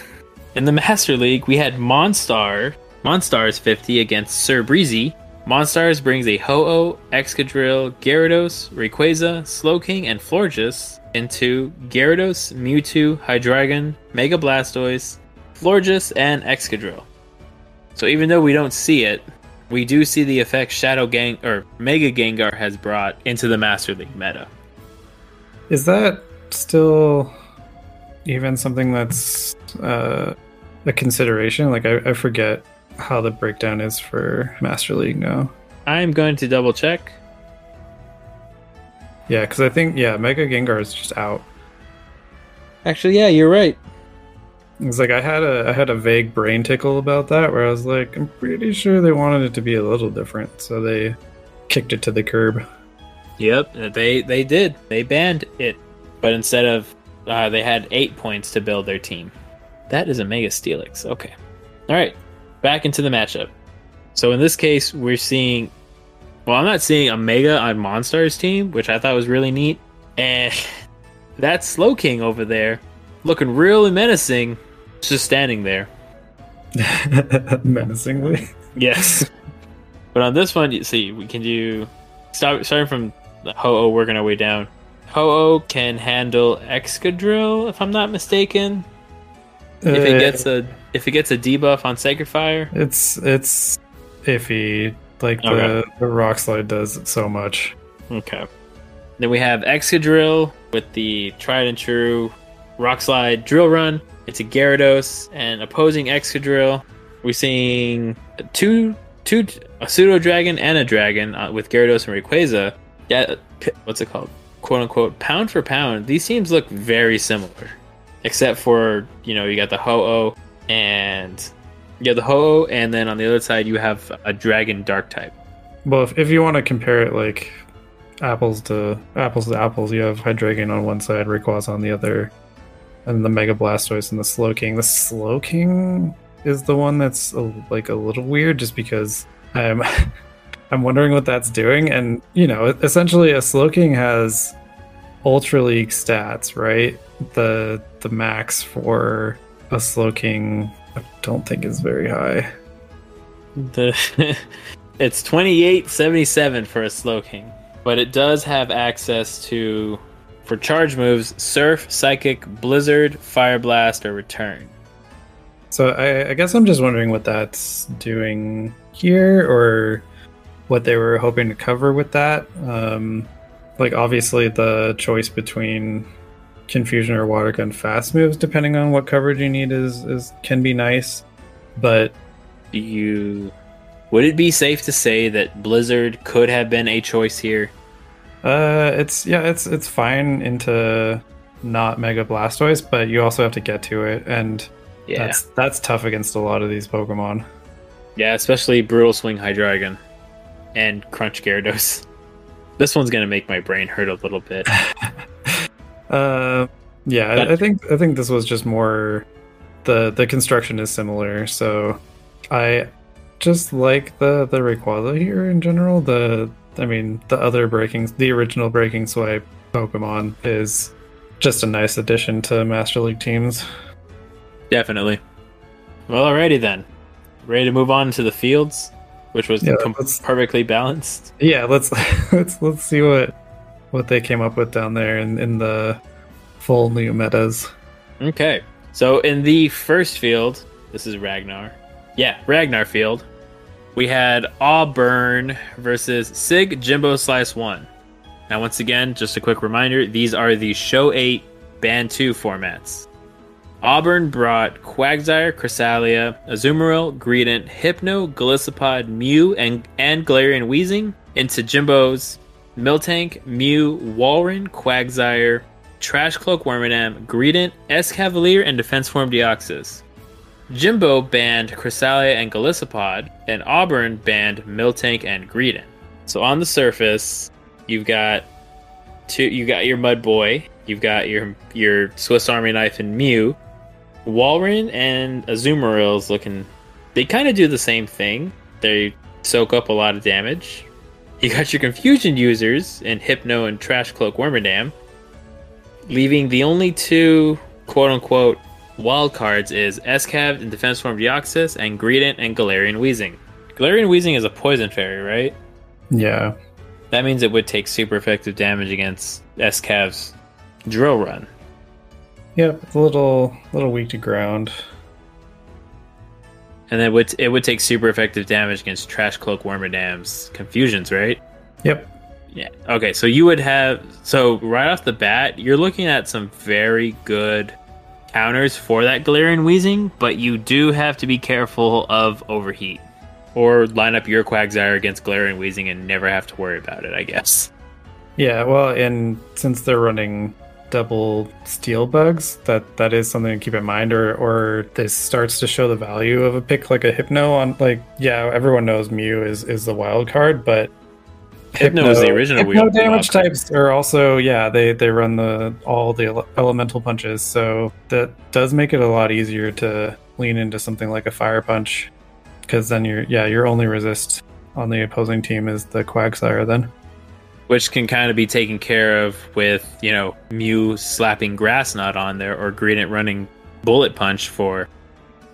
in the Master League we had Monstar. Monstars 50 against Sir Breezy. Monstars brings a Ho-Oh, Excadrill, Gyarados, Rayquaza, Slowking, and Florges into Gyarados, Mewtwo, Hydreigon, Mega Blastoise, Florges, and Excadrill. So even though we don't see it, we do see the effect Shadow Gang or Mega Gengar has brought into the Master League meta. Is that still even something that's uh, a consideration? Like I, I forget how the breakdown is for Master League now. I'm going to double check. Yeah, because I think yeah, Mega Gengar is just out. Actually, yeah, you're right. It's like I had a I had a vague brain tickle about that where I was like, I'm pretty sure they wanted it to be a little different, so they kicked it to the curb. Yep, they they did. They banned it, but instead of uh, they had eight points to build their team. That is a Mega Steelix. Okay, all right, back into the matchup. So in this case, we're seeing. Well, I'm not seeing a Mega on Monstars team, which I thought was really neat, and that Slowking over there, looking really menacing, just standing there. Menacingly. Yes. but on this one, you see, we can do start starting from Ho-Oh, working our way down. Ho-Oh can handle Excadrill, if I'm not mistaken. If it Uh, gets a if it gets a debuff on Sacred Fire. It's it's iffy. Like the, Okay. the rock slide does so much. Okay. Then we have Excadrill with the tried and true Rock Slide Drill Run. It's a Gyarados and opposing Excadrill. We're seeing two two a pseudo dragon and a dragon uh, with Gyarados and Rayquaza. Yeah, what's it called? Quote unquote pound for pound. These teams look very similar, except for you know you got the Ho-Oh and you have the Ho-Oh, and then on the other side you have a Dragon Dark type. Well, if, if you want to compare it like apples to apples to apples, you have Hydreigon on one side, Rayquaza on the other, and the Mega Blastoise and the Slowking. The Slowking is the one that's a, like a little weird, just because I'm I'm wondering what that's doing. And you know, essentially, a Slowking has Ultra League stats, right? The the max for a Slowking, I don't think is very high. The it's twenty eight seventy seven for a Slowking, but it does have access to for charge moves Surf, Psychic, Blizzard, Fire Blast, or Return. So I, I guess I'm just wondering what that's doing here, or what they were hoping to cover with that. Um, like obviously the choice between confusion or water gun fast moves, depending on what coverage you need, is is can be nice. But Do you would it be safe to say that Blizzard could have been a choice here? Uh, it's yeah, it's it's fine into not Mega Blastoise, but you also have to get to it, and Yeah, that's that's tough against a lot of these Pokemon. yeah, especially Brutal Swing Hydreigon and Crunch Gyarados. This one's gonna make my brain hurt a little bit. Uh, yeah, I, I think I think this was just more the the construction is similar, so I just like the the Rayquaza here in general. The I mean the other breaking the original breaking swipe Pokemon is just a nice addition to Master League teams. Definitely. Well, alrighty then. Ready to move on to the fields, which was Yeah, com- perfectly balanced. Yeah, let's let's let's see what what they came up with down there in, in the full new metas. Okay. So in the first field, this is Ragnar. Yeah, Ragnar field. We had Auburn versus Sig Jimbo Slice 1. Now, once again, just a quick reminder these are the Show 8 Ban 2 formats. Auburn brought Quagsire, Cresselia, Azumarill, Greedent, Hypno, Golisopod, Mew, and, and Galarian Weezing into Jimbo's Miltank, Mew, Walrein, Quagsire, Trash Cloak Wormadam, Greedent, Escavalier, and Defense Form Deoxys. Jimbo banned Cresselia and Golisopod, and Auburn banned Miltank and Greedent. So on the surface, you've got two. You got your Mud Boy. You've got your your Swiss Army knife and Mew. Walrein and Azumarill's looking. They kind of do the same thing. They soak up a lot of damage. You got your confusion users in Hypno and Trash Cloak Wormadam. Leaving the only two quote unquote wild cards is Escav and Defense Form Deoxys and Greedent and Galarian Weezing. Galarian Weezing is a poison fairy, right? Yeah. That means it would take super effective damage against Escav's drill run. Yep, a little little weak to ground. And then it would it would take super effective damage against Trash Cloak Wormadam's confusions, right? Yep. Yeah. Okay, so you would have so right off the bat, you're looking at some very good counters for that Galarian Weezing, but you do have to be careful of overheat. Or line up your Quagsire against Galarian Weezing and never have to worry about it, I guess. Yeah, well, and since they're running double steel bugs, that that is something to keep in mind. Or or this starts to show the value of a pick like a Hypno on like yeah, everyone knows Mew is is the wild card, but Hypno, is the original Hypno damage types are also yeah they they run the all the elemental punches, so that does make it a lot easier to lean into something like a fire punch, because then you're yeah your only resist on the opposing team is the Quagsire then. which can kind of be taken care of with you know Mew slapping Grass Knot on there or Greedent running Bullet Punch for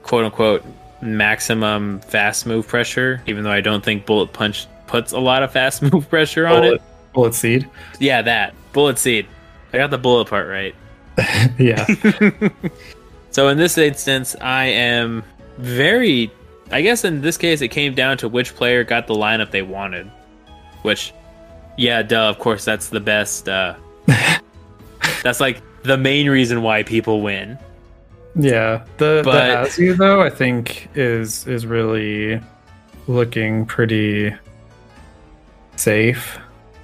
quote unquote maximum fast move pressure. Even though I don't think Bullet Punch puts a lot of fast move pressure on Bullet, it. bullet seed. Yeah, that Bullet Seed. I got the bullet part right. yeah. So in this instance, I am very. I guess in this case, it came down to which player got the lineup they wanted. Which, yeah, duh. Of course, that's the best. Uh, that's like the main reason why people win. Yeah, the But- the Azu though I think is is really looking pretty safe.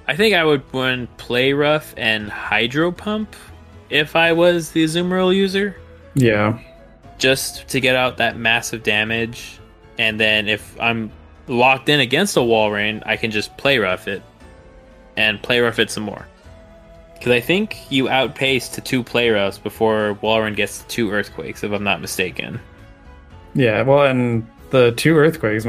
I think I would run Play Rough and Hydro Pump if I was the Azumarill user, Yeah, just to get out that massive damage. And then if I'm locked in against a Walrein, I can just Play Rough it and Play Rough it some more. Because I think you outpace to two Play Roughs before Walrein gets to two Earthquakes, if I'm not mistaken. yeah. Well, and the two earthquakes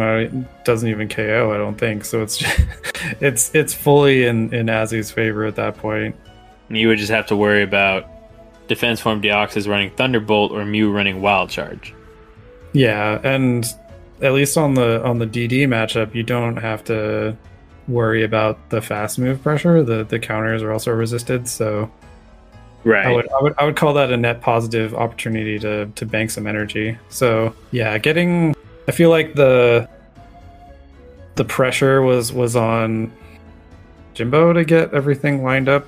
doesn't even KO. I don't think so. It's it's it's fully in in Azu's favor at that point. And you would just have to worry about Defense Form Deoxys running Thunderbolt or Mew running Wild Charge. Yeah, and at least on the on the DD matchup, you don't have to worry about the fast move pressure. The the counters are also resisted, so Right. I would, I would I would call that a net positive opportunity to to bank some energy. So yeah, getting I feel like the the pressure was was on Jimbo to get everything lined up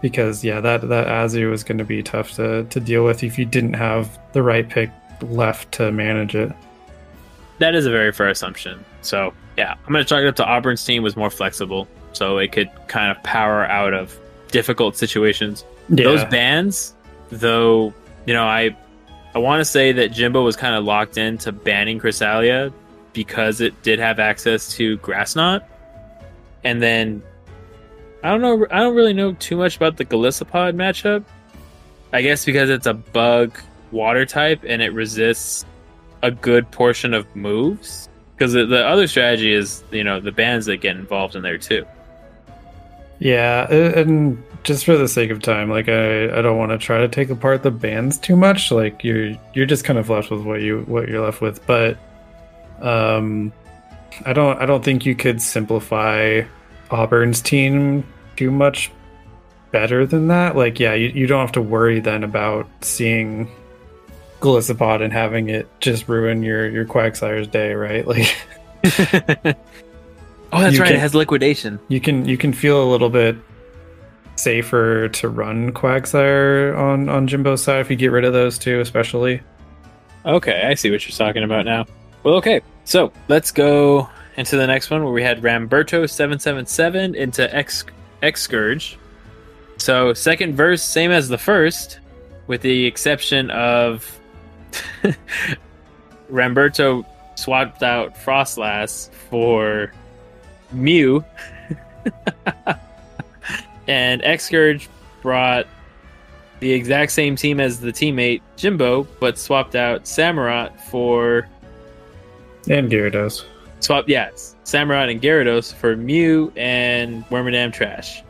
because yeah, that that Azu was going to be tough to to deal with if you didn't have the right pick left to manage it. That is a very fair assumption. So yeah, I'm gonna chalk it up to Auburn's team was more flexible, so it could kind of power out of difficult situations. Yeah. Those bands, though, you know, I I want to say that Jimbo was kind of locked into banning Cresselia because it did have access to Grass Knot, and then I don't know. I don't really know too much about the Golisopod matchup. I guess because it's a bug water type and it resists a good portion of moves. Because the, the other strategy is, you know, the bands that get involved in there too. Yeah, and just for the sake of time, like I, I don't want to try to take apart the bands too much. Like you're you're just kind of left with what you what you're left with. But um I don't I don't think you could simplify Auburn's team too much better than that. Like yeah, you, you don't have to worry then about seeing Golisopod and having it just ruin your your Quagsire's day, right? Like oh, that's You right. can- it has liquidation. you can you can feel a little bit safer to run Quagsire on on Jimbo's side if you get rid of those two, especially. Okay, I see what you're talking about now. Well, okay, so let's go into the next one where we had Ramberto seven seven seven into X X Scourge. So second verse, same as the first, with the exception of Ramberto swapped out Froslass for Mew. and X Scourge brought the exact same team as the teammate Jimbo, but swapped out Samurott for And Gyarados. swap yes, Samurott and Gyarados for Mew and Wormadam Trash.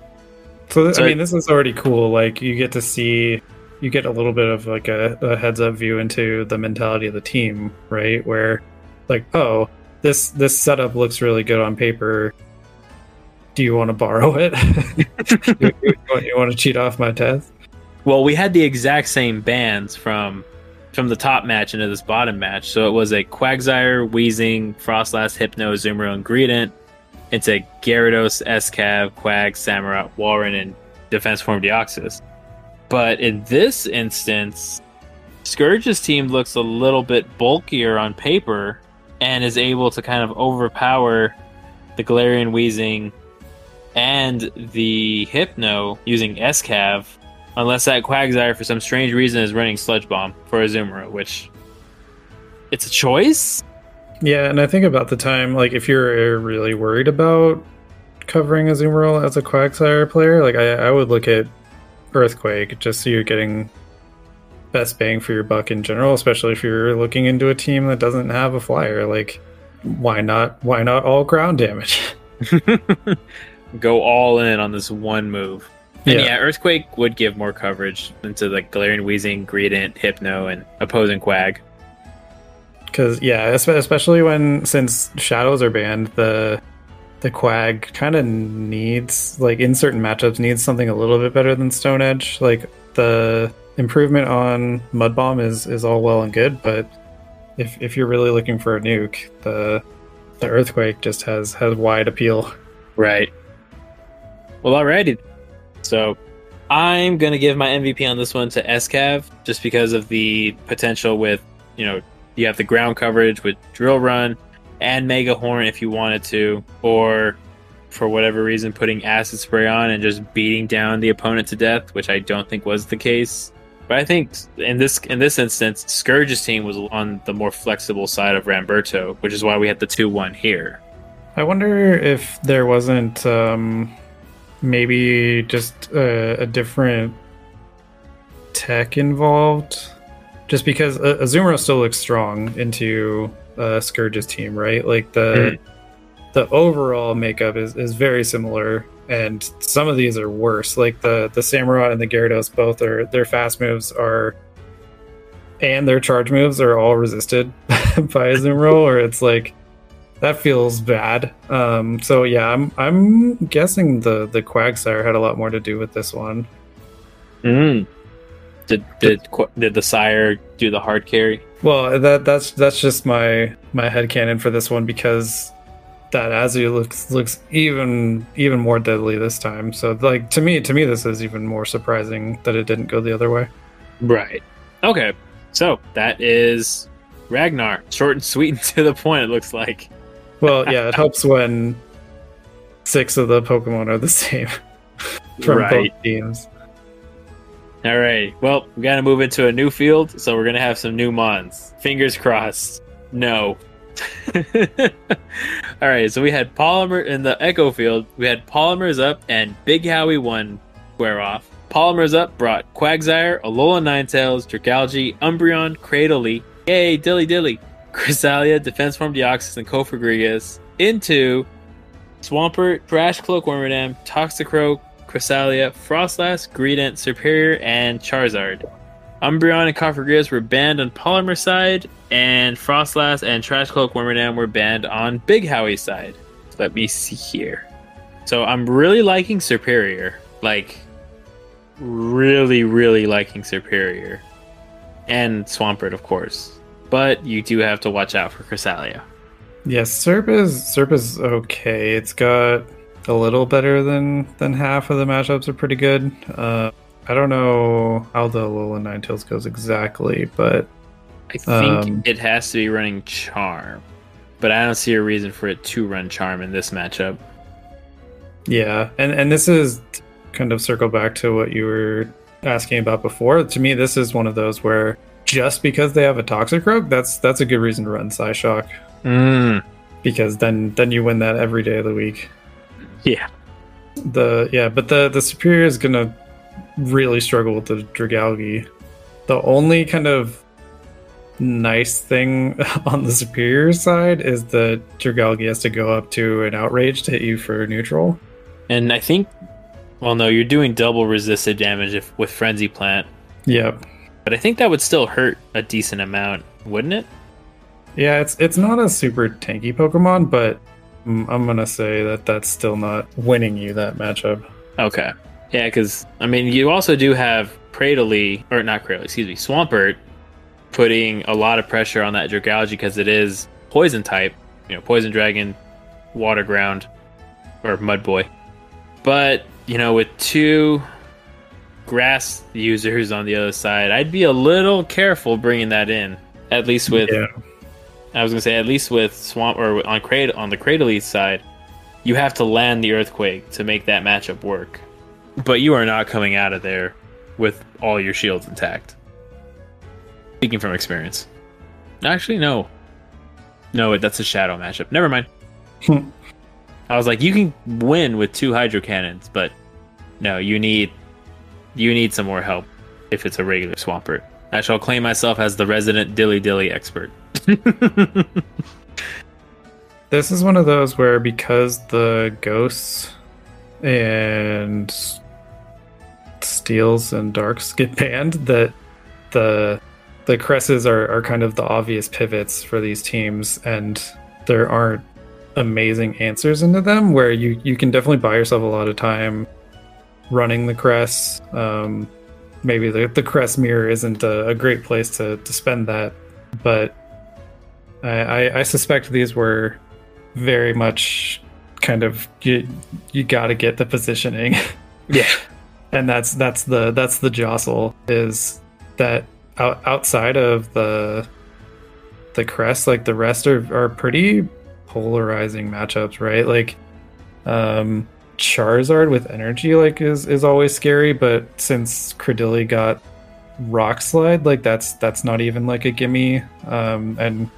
So, th- So- I mean, this is already cool. Like you get to see, you get a little bit of like a, a heads up view into the mentality of the team, right? Where, like, oh, this this setup looks really good on paper. Do you want to borrow it? you, you, want, you want to cheat off my test? Well, we had the exact same bands from from the top match into this bottom match. So it was a Quagsire, Weezing, Froslass, Hypno, Zumaro, and Greedent into Gyarados, Escav, Quag, Samurott, Walrein, and Defense Form Deoxys. But in this instance, Scourge's team looks a little bit bulkier on paper and is able to kind of overpower the Galarian Weezing and the Hypno using Escav Unless that Quagsire, for some strange reason, is running Sludge Bomb for Azumarill, which it's a choice. Yeah, and I think about the time, like if you're really worried about covering Azumarill as a Quagsire player, like I, I would look at Earthquake just so you're getting best bang for your buck in general, especially if you're looking into a team that doesn't have a flyer. Like, why not? Why not all ground damage? Go all in on this one move. And Yeah. yeah. Earthquake would give more coverage into the Galarian Weezing, Greedent, Hypno, and opposing Quag. Because yeah, especially when since shadows are banned, the the quag kind of needs like in certain matchups needs something a little bit better than Stone Edge. Like the improvement on Mud Bomb is is all well and good, but if if you're really looking for a nuke, the the earthquake just has has wide appeal. Right. Well, alrighty. So I'm going to give my MVP on this one to SCAV just because of the potential with, you know, you have the ground coverage with Drill Run and Mega Horn if you wanted to, or for whatever reason putting Acid Spray on and just beating down the opponent to death, which I don't think was the case. But I think in this in this instance, Scourge's team was on the more flexible side of Ramberto, which is why we had the two one here. I wonder if there wasn't um, maybe just a, a different tech involved. Just because uh, Azumarill still looks strong into uh, Scourge's team, right? Like the the overall makeup is, is very similar, and some of these are worse. Like the the Samurott and the Gyarados, both are their fast moves are, and their charge moves are all resisted by Azumarill, or it's like that feels bad. Um, so yeah, I'm I'm guessing the the Quagsire had a lot more to do with this one. Mm. Did did did the sire do the hard carry? Well, that that's that's just my my headcanon for this one because that Azu looks looks even even more deadly this time. So like to me to me this is even more surprising that it didn't go the other way. Right. Okay. So that is Ragnar. Short and sweet and to the point. It looks like. Well, yeah, it helps when six of the Pokemon are the same from Right. both teams. All right. Well, we got to move into a new field, so we're gonna have some new mons. Fingers crossed. No. All right. So we had Polymer in the Echo field. We had Polymers up and Big Howie one square off. Polymers up brought Quagsire, Alola Ninetales, Dragalge, Umbreon, Cradily, yay, Dilly Dilly, Cresselia, Defense Form Deoxys, and Cofagrigus into Swampert, Trash Cloak Wormadam, Toxicroak, Cresselia, Froslass, Greedent, Serperior, and Charizard. Umbreon and Cofagrigus were banned on Polymer side, and Froslass and Trash Cloak Wormadam were banned on Big Howie's side. Let me see here. So I'm really liking Serperior. Like, really, really liking Serperior. And Swampert, of course. But you do have to watch out for Cresselia. Yes, Serp is Serp is okay. It's got a little better than than half of the matchups are pretty good. Uh, I don't know how the Alolan Ninetales goes exactly, but I think Um, it has to be running charm, but I don't see a reason for it to run charm in this matchup. yeah, and and this is kind of circle back to what you were asking about before. To me, this is one of those where just because they have a Toxicroak, that's that's a good reason to run Psyshock Mm. because then then you win that every day of the week. Yeah. The yeah, but the the Serperior is gonna really struggle with the Dragalge. The only kind of nice thing on the Serperior side is that Dragalge has to go up to an outrage to hit you for neutral. And I think, well, no, you're doing double resisted damage if, with Frenzy Plant, Yep. But I think that would still hurt a decent amount, wouldn't it? Yeah, it's it's not a super tanky Pokemon, but mm, I'm gonna say that that's still not winning you that matchup. Okay. Yeah, because, I mean, you also do have Cradily, or not Cradily, excuse me, Swampert putting a lot of pressure on that Dragalge because it is poison type, you know, Poison Dragon, Water Ground, or Mud Boy. But, you know, with two grass users on the other side, I'd be a little careful bringing that in. At least with yeah, I was gonna say at least with swamp or on crate on the Cradily side, you have to land the earthquake to make that matchup work. But you are not coming out of there with all your shields intact. Speaking from experience. Actually, no. No, that's a shadow matchup. Never mind. I was like, you can win with two hydro cannons, but no, you need you need some more help if it's a regular swampert. I shall claim myself as the resident dilly dilly expert. this is one of those where because the ghosts and steels and darks get banned, that the the cresses are, are kind of the obvious pivots for these teams, and there aren't amazing answers into them. Where you you can definitely buy yourself a lot of time running the crest. Um, maybe the the crest mirror isn't a, a great place to to spend that, but I, I, I suspect these were very much kind of you you got to get the positioning Yeah. and that's that's the that's the jostle is that out, outside of the the crest like the rest are, are pretty polarizing matchups right like um charizard with energy like is is always scary but since Cradily got rock slide like that's that's not even like a gimme. Um and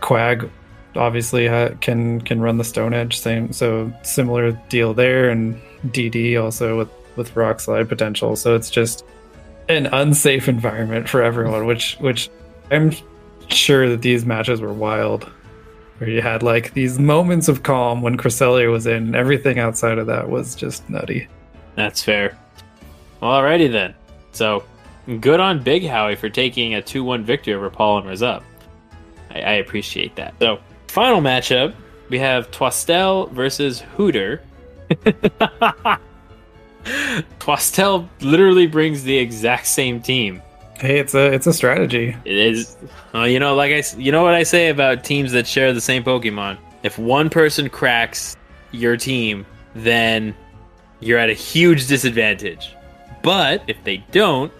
quag obviously ha- can can run the stone edge same so similar deal there and dd also with with rock slide potential so it's just an unsafe environment for everyone which which i'm sure that these matches were wild where you had like these moments of calm when Cresselia was in everything outside of that was just nutty That's fair. Alrighty then. So, good on Big Howie for taking a 2 1 victory over Polymer's up. I, I appreciate that. So, final matchup we have Twistel versus Hooter. Twistel literally brings the exact same team. Hey it's a it's a strategy It is, uh, you know, like I, you know what I say about teams that share the same Pokemon. If one person cracks your team, then you're at a huge disadvantage. But if they don't,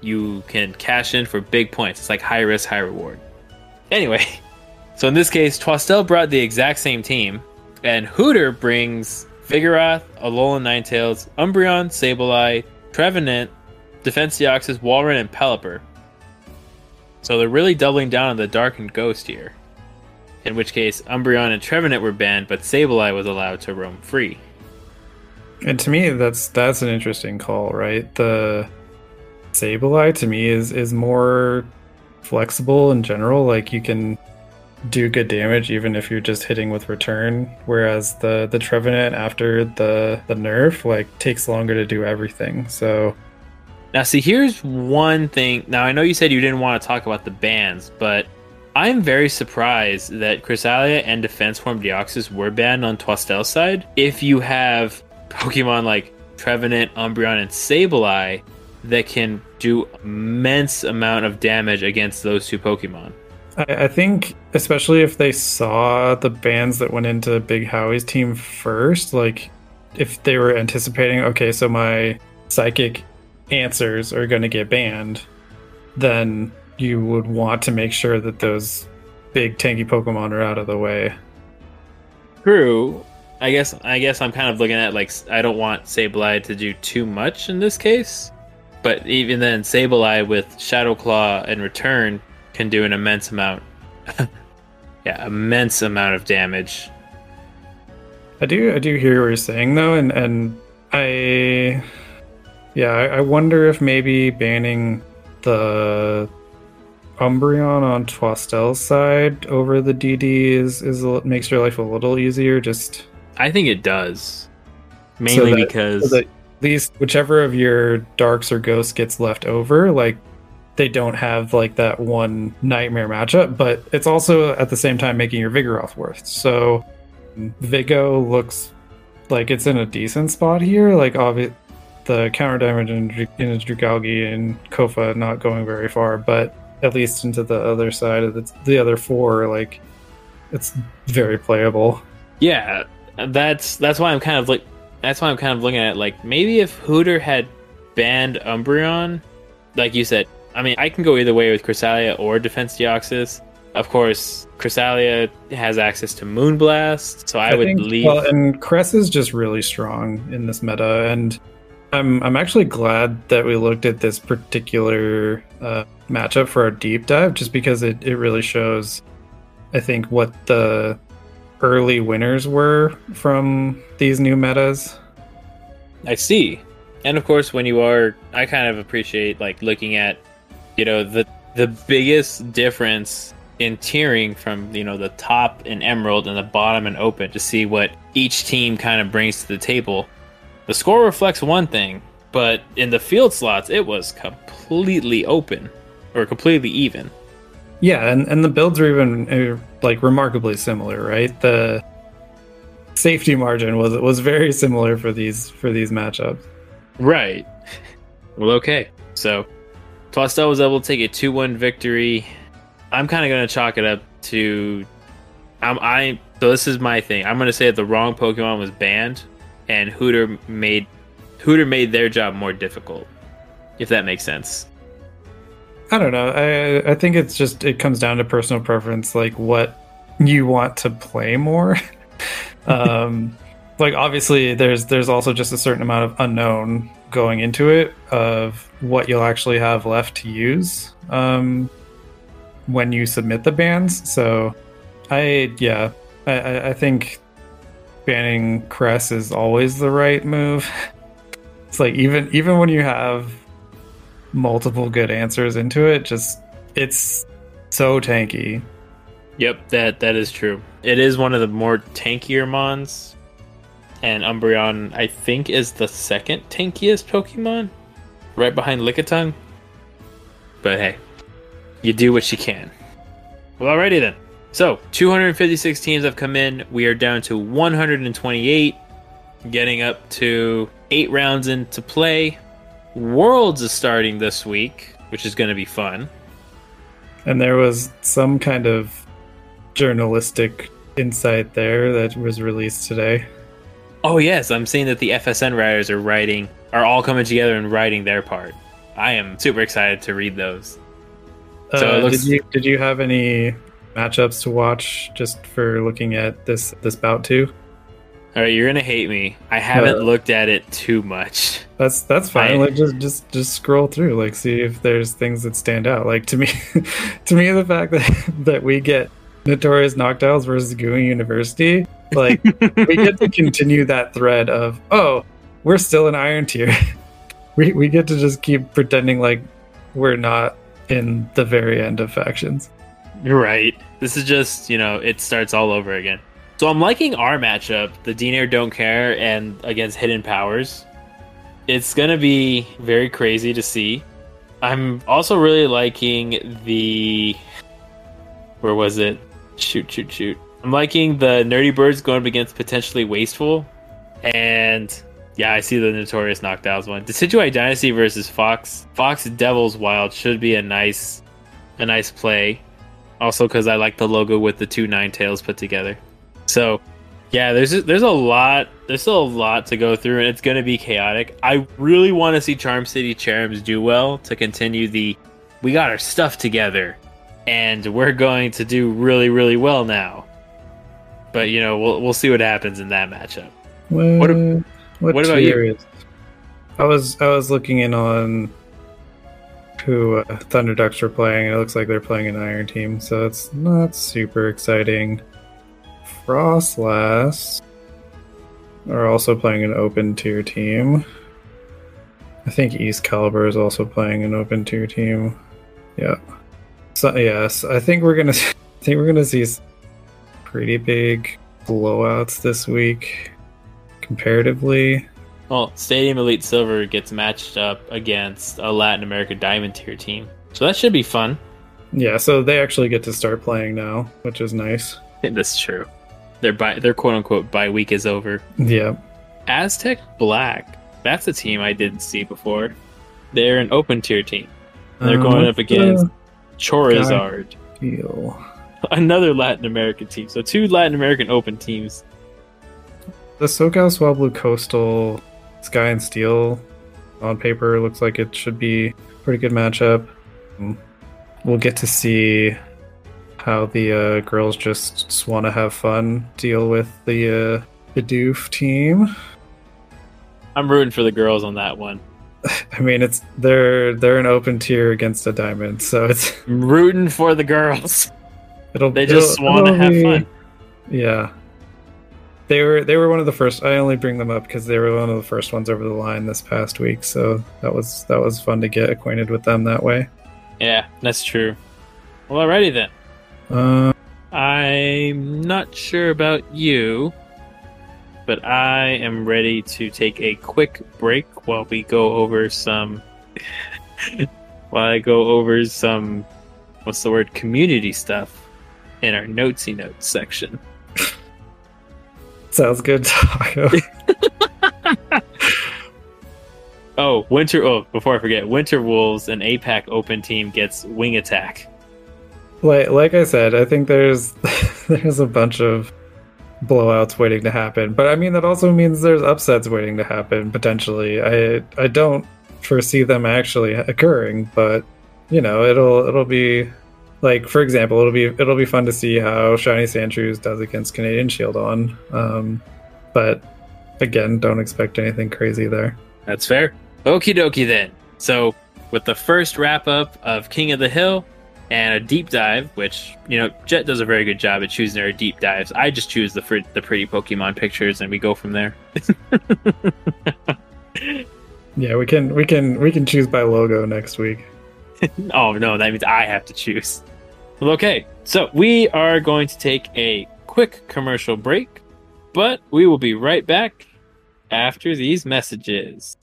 you can cash in for big points. It's like high risk, high reward. Anyway, so in this case, Twistel brought the exact same team, and Hooter brings Vigoroth, Alolan Ninetales, Umbreon, Sableye, Trevenant, Defense Deoxys, Walrein, and Pelipper. So they're really doubling down on the Dark and Ghost here. In which case, Umbreon and Trevenant were banned, but Sableye was allowed to roam free. And to me, that's that's an interesting call, right? The Sableye to me is is more flexible in general. Like you can do good damage even if you're just hitting with return. Whereas the the Trevenant after the the nerf like takes longer to do everything. So Now, see, here's one thing. Now, I know you said you didn't want to talk about the bans, but I'm very surprised that Cresselia and Defense Form Deoxys were banned on Twistel's side. If you have Pokemon like Trevenant, Umbreon, and Sableye that can do immense amount of damage against those two Pokemon. I, I think, especially if they saw the bans that went into Big Howie's team first, like if they were anticipating, okay, so my psychic answers are going to get banned, then you would want to make sure that those big tanky Pokemon are out of the way. True. I guess I guess I'm kind of looking at like I don't want Sableye to do too much in this case, but even then, Sableye with Shadow Claw and Return can do an immense amount. yeah, immense amount of damage. I do I do hear what you're saying though, and and I yeah I, I wonder if maybe banning the Umbreon on Twistel's side over the DD is is makes your life a little easier. Just I think it does, mainly so that, because so at least whichever of your darks or ghosts gets left over, like they don't have like that one nightmare matchup. But it's also at the same time making your Vigoroth worth. So Vigo looks like it's in a decent spot here. Like obviously the counter damage in, in Dragalge and Kofa not going very far, but at least into the other side of the, the other four, like it's very playable. Yeah, that's that's why I'm kind of like that's why I'm kind of looking at it, like maybe if Hooter had banned Umbreon, like you said, I mean I can go either way with Cresselia or Defense Deoxys. Of course, Cresselia has access to Moonblast, so I, I would think, leave. Well, and Cress is just really strong in this meta, and I'm I'm actually glad that we looked at this particular uh, matchup for our deep dive, just because it, it really shows, I think, what the early winners were from these new metas. I see, and of course, when you are, I kind of appreciate like looking at, you know, the the biggest difference in tiering from you know the top in Emerald and the bottom in Open to see what each team kind of brings to the table the score reflects one thing, but in the field slots, it was completely open or completely even. Yeah, and, and the builds are even uh, like remarkably similar, right? The safety margin was was very similar for these for these matchups. Right. Well, okay. So, Twistel was able to take a two-one victory. I'm kind of going to chalk it up to, I'm I. So this is my thing. I'm going to say that the wrong Pokemon was banned and Hooter made Hooter made their job more difficult. If that makes sense. I don't know. I I think it's just it comes down to personal preference, like what you want to play more. um, like obviously, there's there's also just a certain amount of unknown going into it of what you'll actually have left to use um, when you submit the bans. So, I yeah, I I think banning Cress is always the right move. It's like even even when you have multiple good answers into it, just it's so tanky. Yep, that that is true. It is one of the more tankier mons. And Umbreon, I think, is the second tankiest Pokemon, right behind Lickitung. But hey, you do what you can. Well, alrighty then. So, 256 teams have come in. We are down to 128, getting up to eight rounds into play. Worlds is starting this week, which is going to be fun. And there was some kind of journalistic insight there that was released today. Oh yes, I'm seeing that the FSN writers are writing are all coming together and writing their part. I am super excited to read those. So uh, looks... did you did you have any matchups to watch just for looking at this this bout too? All right, you're gonna hate me. I haven't uh, looked at it too much. That's that's fine. I, like just just just scroll through, like see if there's things that stand out. Like to me, to me, the fact that that we get Notorious Noctiles versus Gooey University, like we get to continue that thread of oh, we're still in Iron Tier. we we get to just keep pretending like we're not in the very end of factions. Right. This is just, you know, it starts all over again. So I'm liking our matchup, the Dinair Don't Care and against Hidden Powers. It's going to be very crazy to see. I'm also really liking the. Where was it? Shoot, shoot, shoot. I'm liking the Nerdy Birds going up against potentially Wasteful. And yeah, I see the Notorious Noctiles one. Decidueye Dynasty versus Fox. Fox Devil's Wild should be a nice a nice play. Also, because I like the logo with the two nine tails put together. So, yeah, there's there's a lot there's still a lot to go through, and it's going to be chaotic. I really want to see Charm City Cherubs do well to continue the we got our stuff together, and we're going to do really really well now. But you know, we'll we'll see what happens in that matchup. What, What what, what about you? I was I was looking in on who uh, Thunder Ducks were playing. It looks like they're playing an Iron Team, so it's not super exciting. Froslass are also playing an open tier team. I think East Caliber is also playing an open tier team. Yeah. So yes, I think we're gonna I think we're gonna see pretty big blowouts this week comparatively. Well, Stadium Elite Silver gets matched up against a Latin America Diamond tier team, so that should be fun. Yeah, so they actually get to start playing now, which is nice. That's true. Their bi- their quote unquote bye week is over. Yeah. Aztec Black. That's a team I didn't see before. They're an open tier team. They're Um, going up against the Chorizard, deal? another Latin American team. So two Latin American open teams. The SoCal Swablu Coastal Sky and Steel on paper looks like it should be a pretty good matchup. Mm. We'll get to see how the uh, girls just want to have fun deal with the uh, the Doof team. I'm rooting for the girls on that one. I mean, it's they're they're an open tier against a diamond, so it's I'm rooting for the girls. it'll They just want to have be- fun. Yeah. They were they were one of the first I only bring them up because they were one of the first ones over the line this past week, so that was that was fun to get acquainted with them that way. Yeah, that's true. Well, alrighty then. Uh, I'm not sure about you, but I am ready to take a quick break while we go over some. while I go over some. What's the word? Community stuff in our notesy notes section. sounds good, Taco. Oh, Winter. Oh, before I forget, Winter Wolves, an APAC Open team, gets Wing Attack. like like I said, I think there's there's a bunch of blowouts waiting to happen, but I mean that also means there's upsets waiting to happen potentially. I I don't foresee them actually occurring, but you know it'll it'll be like for example it'll be it'll be fun to see how Shiny Sandshrews does against Canadian Shield on, um, but again don't expect anything crazy there. That's fair. Okie dokie then. So, with the first wrap up of King of the Hill and a deep dive, which, you know, Jet does a very good job at choosing our deep dives. I just choose the, fr- the pretty Pokemon pictures and we go from there. Yeah, we can we can we can choose by logo next week. oh, no, that means I have to choose. Well, okay. So, we are going to take a quick commercial break, but we will be right back after these messages.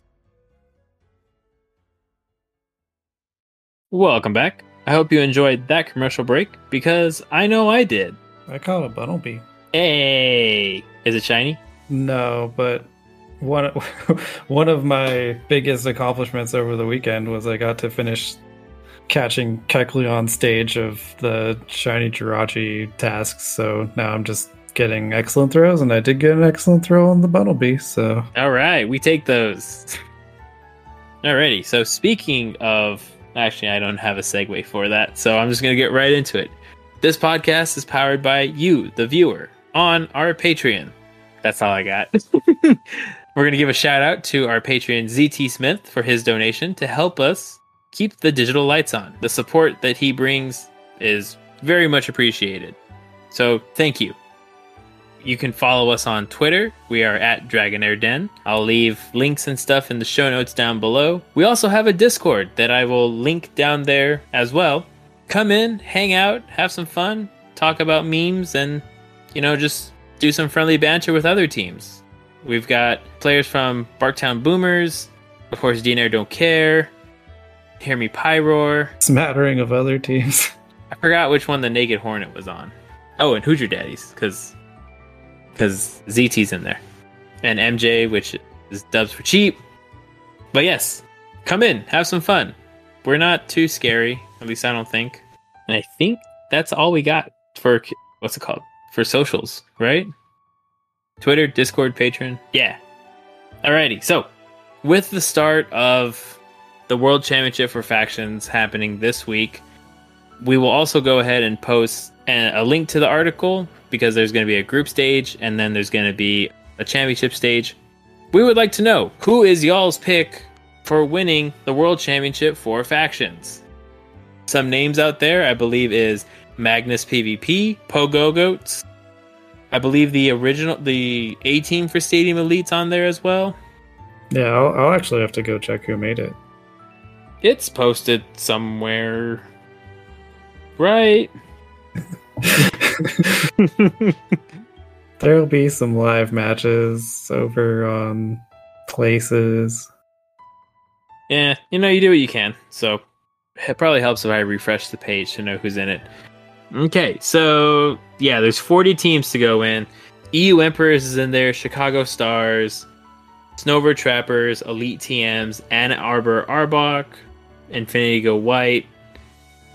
Welcome back. I hope you enjoyed that commercial break because I know I did. I call it a Bunnelby. Hey, is it shiny? No, but one one of my biggest accomplishments over the weekend was I got to finish catching Kecleon on stage of the shiny Jirachi tasks. So now I'm just getting excellent throws, and I did get an excellent throw on the Bunnelby. So All right, we take those. Alrighty, so speaking of. Actually, I don't have a segue for that, so I'm just going to get right into it. This podcast is powered by you, the viewer, on our Patreon. That's all I got. We're going to give a shout out to our Patreon, ZT Smith, for his donation to help us keep the digital lights on. The support that he brings is very much appreciated. So, thank you. You can follow us on Twitter. We are at Dragonair Den. I'll leave links and stuff in the show notes down below. We also have a Discord that I will link down there as well. Come in, hang out, have some fun, talk about memes, and, you know, just do some friendly banter with other teams. We've got players from Barktown Boomers, of course, DNR Don't Care, Hear Me Pyroar. smattering of other teams. I forgot which one the Naked Hornet was on. Oh, and Hoosier Daddies, because because ZT's in there, and MJ, which is dubs for cheap. But yes, come in, have some fun. We're not too scary, at least I don't think. And I think that's all we got for what's it called for socials, right? Twitter, Discord, Patreon. Yeah. Alrighty. So, with the start of the World Championship for factions happening this week, we will also go ahead and post a link to the article because there's going to be a group stage and then there's going to be a championship stage. We would like to know who is y'all's pick for winning the World Championship for factions. Some names out there, I believe, is Magnus PvP, Pogo Goats. I believe the original, the A team for Stadium Elite's on there as well. Yeah, I'll, I'll actually have to go check who made it. It's posted somewhere, right? There'll be some live matches over on places. Yeah, you know, you do what you can. So it probably helps if I refresh the page to know who's in it. Okay, so yeah, there's 40 teams to go in. EU Emperors is in there, Chicago Stars, Snowbird Trappers, Elite TMs, Ann Arbor Arbok, Infinity Go White,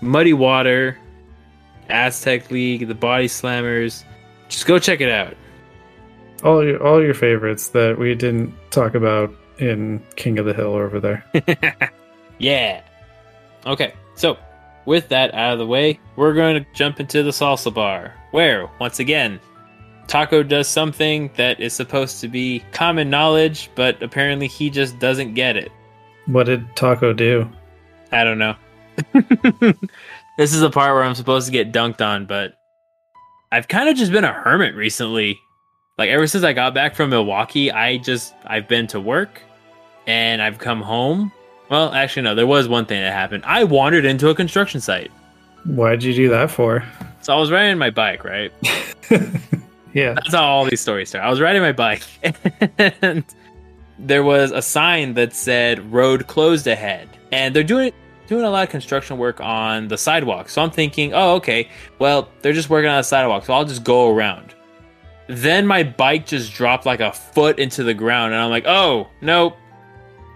Muddy Water, Aztec League, the Body Slammers. Just go check it out. All your all your favorites that we didn't talk about in King of the Hill over there. yeah. Okay, so with that out of the way, we're going to jump into the salsa bar, where, once again, Taco does something that is supposed to be common knowledge, but apparently he just doesn't get it. What did Taco do? I don't know. this is the part where I'm supposed to get dunked on, but I've kind of just been a hermit recently. Like ever since I got back from Milwaukee, I just I've been to work and I've come home well, actually, no. There was one thing that happened. I wandered into a construction site. Why'd you do that for? So I was riding my bike, right? yeah. That's how all these stories start. I was riding my bike, and there was a sign that said "road closed ahead," and they're doing doing a lot of construction work on the sidewalk. So I'm thinking, oh, okay, well, they're just working on the sidewalk, so I'll just go around. Then my bike just dropped like a foot into the ground, and I'm like, oh, nope,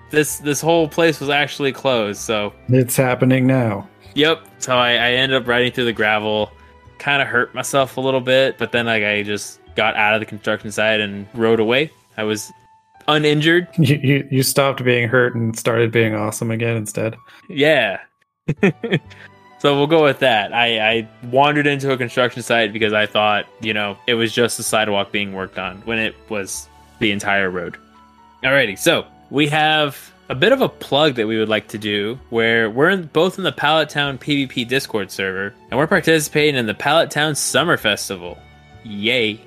this this whole place was actually closed. So it's happening now. Yep. So I, I ended up riding through the gravel, kind of hurt myself a little bit, but then like I just got out of the construction site and rode away. I was uninjured. You you, you stopped being hurt and started being awesome again instead. Yeah. so we'll go with that. I, I wandered into a construction site because I thought, you know, it was just the sidewalk being worked on when it was the entire road. Alrighty, so we have a bit of a plug that we would like to do where we're in, both in the Pallet Town PvP Discord server and we're participating in the Pallet Town Summer Festival. Yay.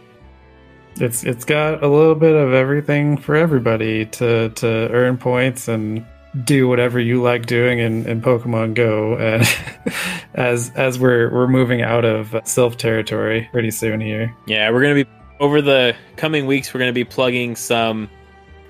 It's it's got a little bit of everything for everybody to to earn points and do whatever you like doing in, in Pokemon Go uh, and as as we're we're moving out of Silph territory pretty soon here. Yeah, we're gonna be over the coming weeks we're gonna be plugging some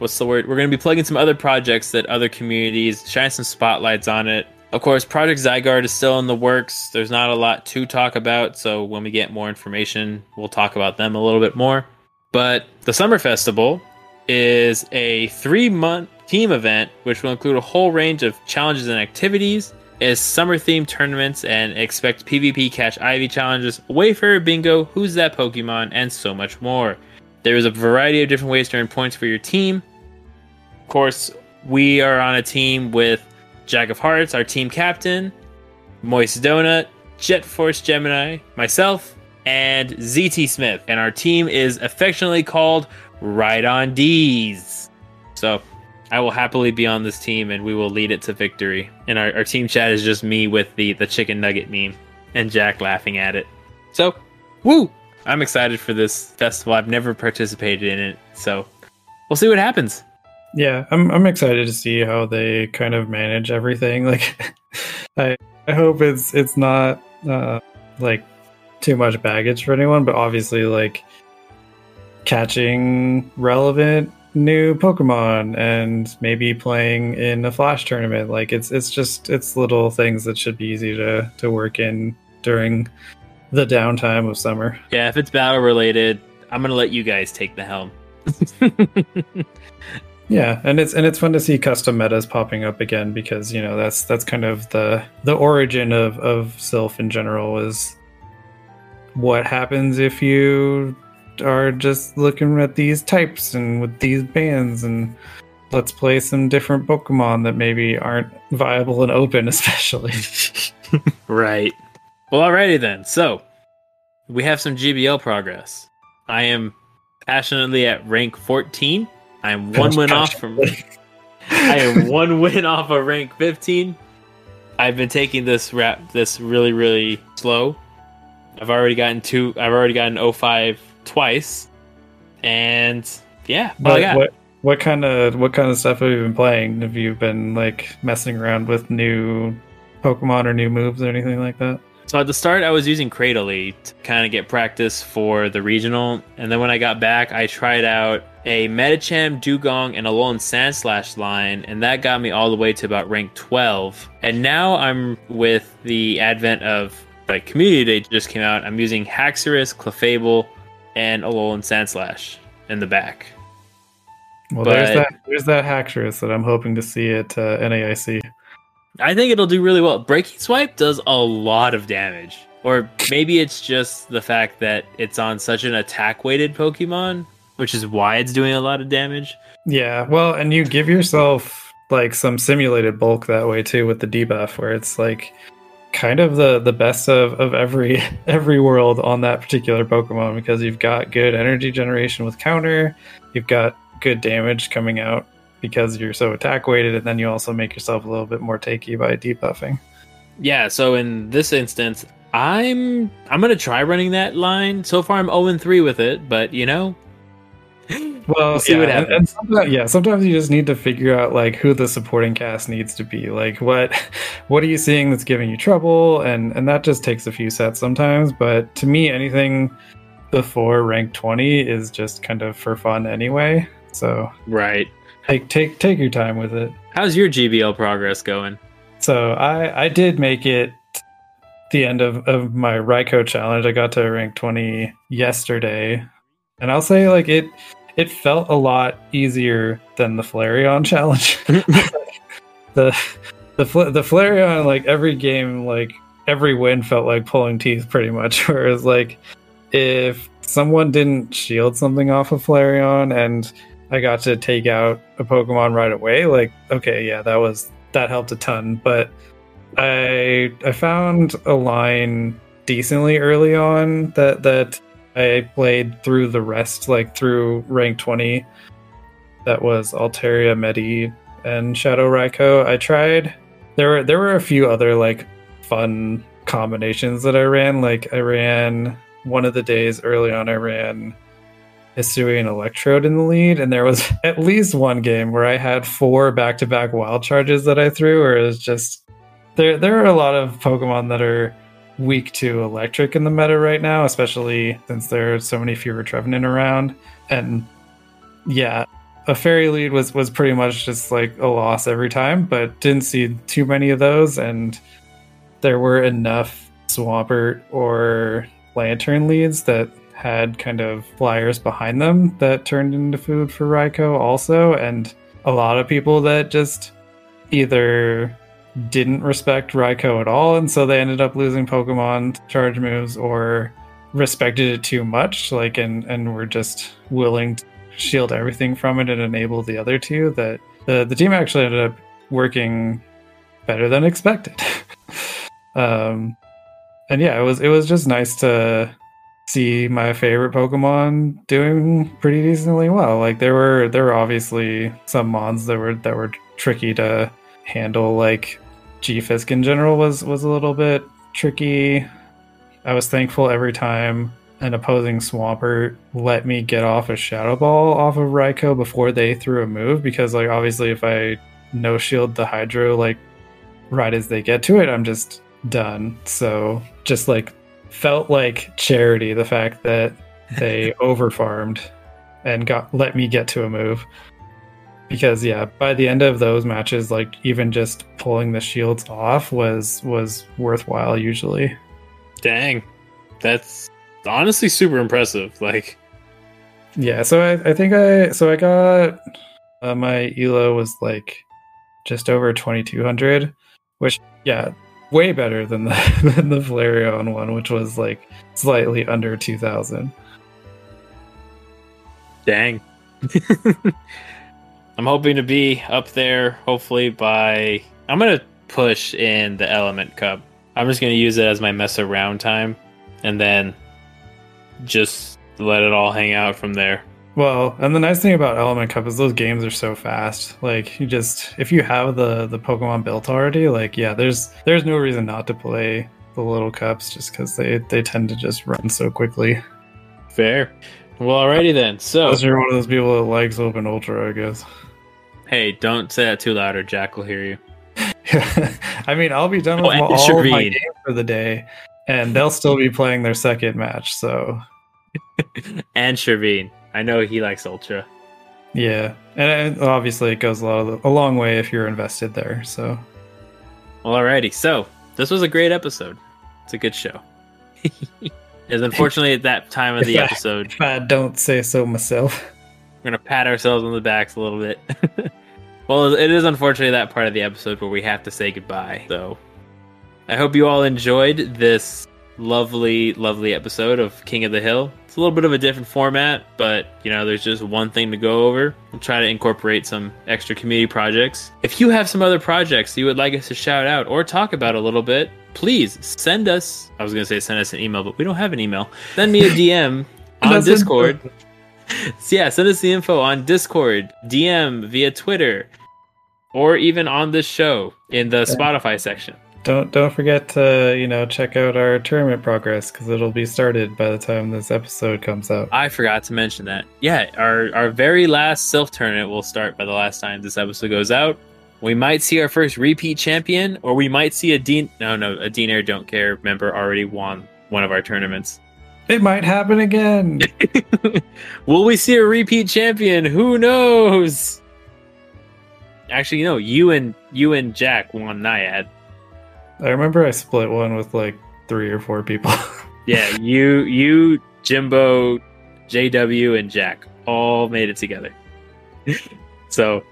what's the word? We're to be plugging some other projects that other communities shine some spotlights on it. Of course, Project Zygarde is still in the works. There's not a lot to talk about, so when we get more information, we'll talk about them a little bit more. But the Summer Festival is a three month team event which will include a whole range of challenges and activities is summer themed tournaments and expect PvP Catch Ivy challenges, Wayfarer Bingo, Who's That Pokemon, and so much more. There is a variety of different ways to earn points for your team, Of course, we are on a team with Jack of Hearts, our team captain, Moist Donut, Jet Force Gemini, myself, and ZT Smith. And our team is affectionately called Right on D's. So I will happily be on this team and we will lead it to victory. And our, our team chat is just me with the, the chicken nugget meme and Jack laughing at it. So, woo! I'm excited for this festival. I've never participated in it, so we'll see what happens. Yeah, I'm I'm excited to see how they kind of manage everything. Like, I I hope it's it's not uh, like too much baggage for anyone, but obviously like catching relevant new Pokemon and maybe playing in a Flash tournament. Like it's it's just it's little things that should be easy to to work in during the downtime of summer. Yeah, if it's battle related, I'm gonna let you guys take the helm. Yeah, and it's and it's fun to see custom metas popping up again because you know that's that's kind of the the origin of of Silph in general is what happens if you are just looking at these types and with these bands and let's play some different Pokemon that maybe aren't viable and open, especially. right. Well, alrighty then. So we have some GBL progress. I am passionately at rank 14. I am one win off from. I am one win off of rank 15. I've been taking this rap this really really slow. I've already gotten two. I've already gotten 05 twice, and yeah. What, what what kind of what kind of stuff have you been playing? Have you been like messing around with new Pokemon or new moves or anything like that? So at the start, I was using Cradily to kind of get practice for the regional, and then when I got back, I tried out a Medicham, Dewgong, and a Alolan Sandslash line, and that got me all the way to about rank 12. And now I'm with the advent of like Community Day just came out. I'm using Haxorus, Clefable, and Alolan Sandslash in the back. Well, but, there's that there's that Haxorus that I'm hoping to see at uh, NAIC. I think it'll do really well. Breaking Swipe does a lot of damage. Or maybe it's just the fact that it's on such an attack weighted Pokemon, which is why it's doing a lot of damage. Yeah, well, and you give yourself like some simulated bulk that way too with the debuff where it's like kind of the the best of, of every every world on that particular Pokemon because you've got good energy generation with counter, you've got good damage coming out because you're so attack weighted, and then you also make yourself a little bit more takey by debuffing. Yeah, so in this instance, I'm I'm gonna try running that line. So far, I'm 0 3 with it, but you know, well, see yeah, what happens. And, sometimes, yeah, sometimes you just need to figure out like who the supporting cast needs to be. Like what what are you seeing that's giving you trouble, and and that just takes a few sets sometimes. But to me, anything before rank 20 is just kind of for fun anyway. So right, take take take your time with it. How's your GBL progress going? So I I did make it the end of, of my Raikou challenge. I got to rank 20 yesterday. And I'll say like it it felt a lot easier than the Flareon challenge. the the the Flareon like every game like every win felt like pulling teeth pretty much whereas like if someone didn't shield something off of Flareon and I got to take out a Pokemon right away, like okay, yeah, that was that helped a ton. But I I found a line decently early on that that I played through the rest, like through rank twenty. That was Altaria, Medi, and Shadow Raikou. I tried. There were there were a few other like fun combinations that I ran. Like I ran one of the days early on. I ran Hisuian and Electrode in the lead, and there was at least one game where I had four back-to-back wild charges that I threw, where it was just there. There are a lot of Pokemon that are weak to Electric in the meta right now, especially since there are so many fewer Trevenant around. And yeah, a fairy lead was was pretty much just like a loss every time, but didn't see too many of those, and there were enough Swampert or Lanturn leads that had kind of flyers behind them that turned into food for Raikou also, and a lot of people that just either didn't respect Raikou at all, and so they ended up losing Pokemon charge moves, or respected it too much, like and and were just willing to shield everything from it and enable the other two. That the the team actually ended up working better than expected. um, and yeah, it was it was just nice to see my favorite Pokemon doing pretty decently well. Like there were there were obviously some mons that were that were tricky to handle. Like G-Fisk in general was was a little bit tricky. I was thankful every time an opposing Swampert let me get off a Shadow Ball off of Raikou before they threw a move because like obviously if I no shield the Hydro like right as they get to it, I'm just done. So just like felt like charity the fact that they overfarmed and got let me get to a move because yeah by the end of those matches like even just pulling the shields off was was worthwhile usually dang that's honestly super impressive like yeah so i, I think i so i got uh, my elo was like just over 2200 which yeah way better than the than the Flareon one, which was like slightly under two thousand. Dang. I'm hoping to be up there hopefully by I'm gonna push in the Element Cup. I'm just gonna use it as my mess around time and then just let it all hang out from there. Well, and the nice thing about Element Cup is those games are so fast. Like you just if you have the the Pokemon built already, like yeah, there's there's no reason not to play the little cups just because they they tend to just run so quickly. Fair. Well, alrighty then. So, Unless you're one of those people that likes Open Ultra, I guess. Hey, don't say that too loud, or Jack will hear you. I mean, I'll be done Oh, with and all of my games for the day, and they'll still be playing their second match. So And Sherveen, I know he likes Ultra. yeah, and obviously it goes a, lot of, a long way if you're invested there. So Well, alrighty. So this was a great episode. It's a good show. Is unfortunately at that time of the Yeah. episode, if I don't say so myself. we're gonna pat ourselves on the backs a little bit. Well, it is unfortunately that part of the episode where we have to say goodbye. So I hope you all enjoyed this lovely, lovely episode of King of the Hill. It's a little bit of a different format, but you know, there's just one thing to go over. We'll try to incorporate some extra community projects. If you have some other projects you would like us to shout out or talk about a little bit, please send us. I was gonna say send us an email, but we don't have an email. Send me a DM on Discord. So yeah, send us the info on Discord, DM via Twitter, or even on this show in the Spotify section. Don't don't forget to you know check out our tournament progress because it'll be started by the time this episode comes out. I forgot to mention that. Yeah, our our very last Silph tournament will start by the last time this episode goes out. We might see our first repeat champion, or we might see a Dean. No, no, a Dean Air Don't Care member already won one of our tournaments. It might happen again. Will we see a repeat champion? Who knows? Actually, no. You and you and Jack won Naiad. I remember I split one with like three or four people. Yeah, you, you, Jimbo, JW, and Jack all made it together. so,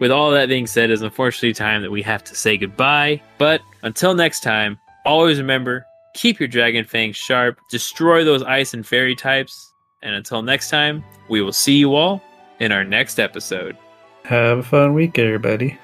with all that being said, it's unfortunately time that we have to say goodbye. But until next time, always remember keep your dragon fangs sharp, destroy those ice and fairy types, and until next time, we will see you all in our next episode. Have a fun week, everybody.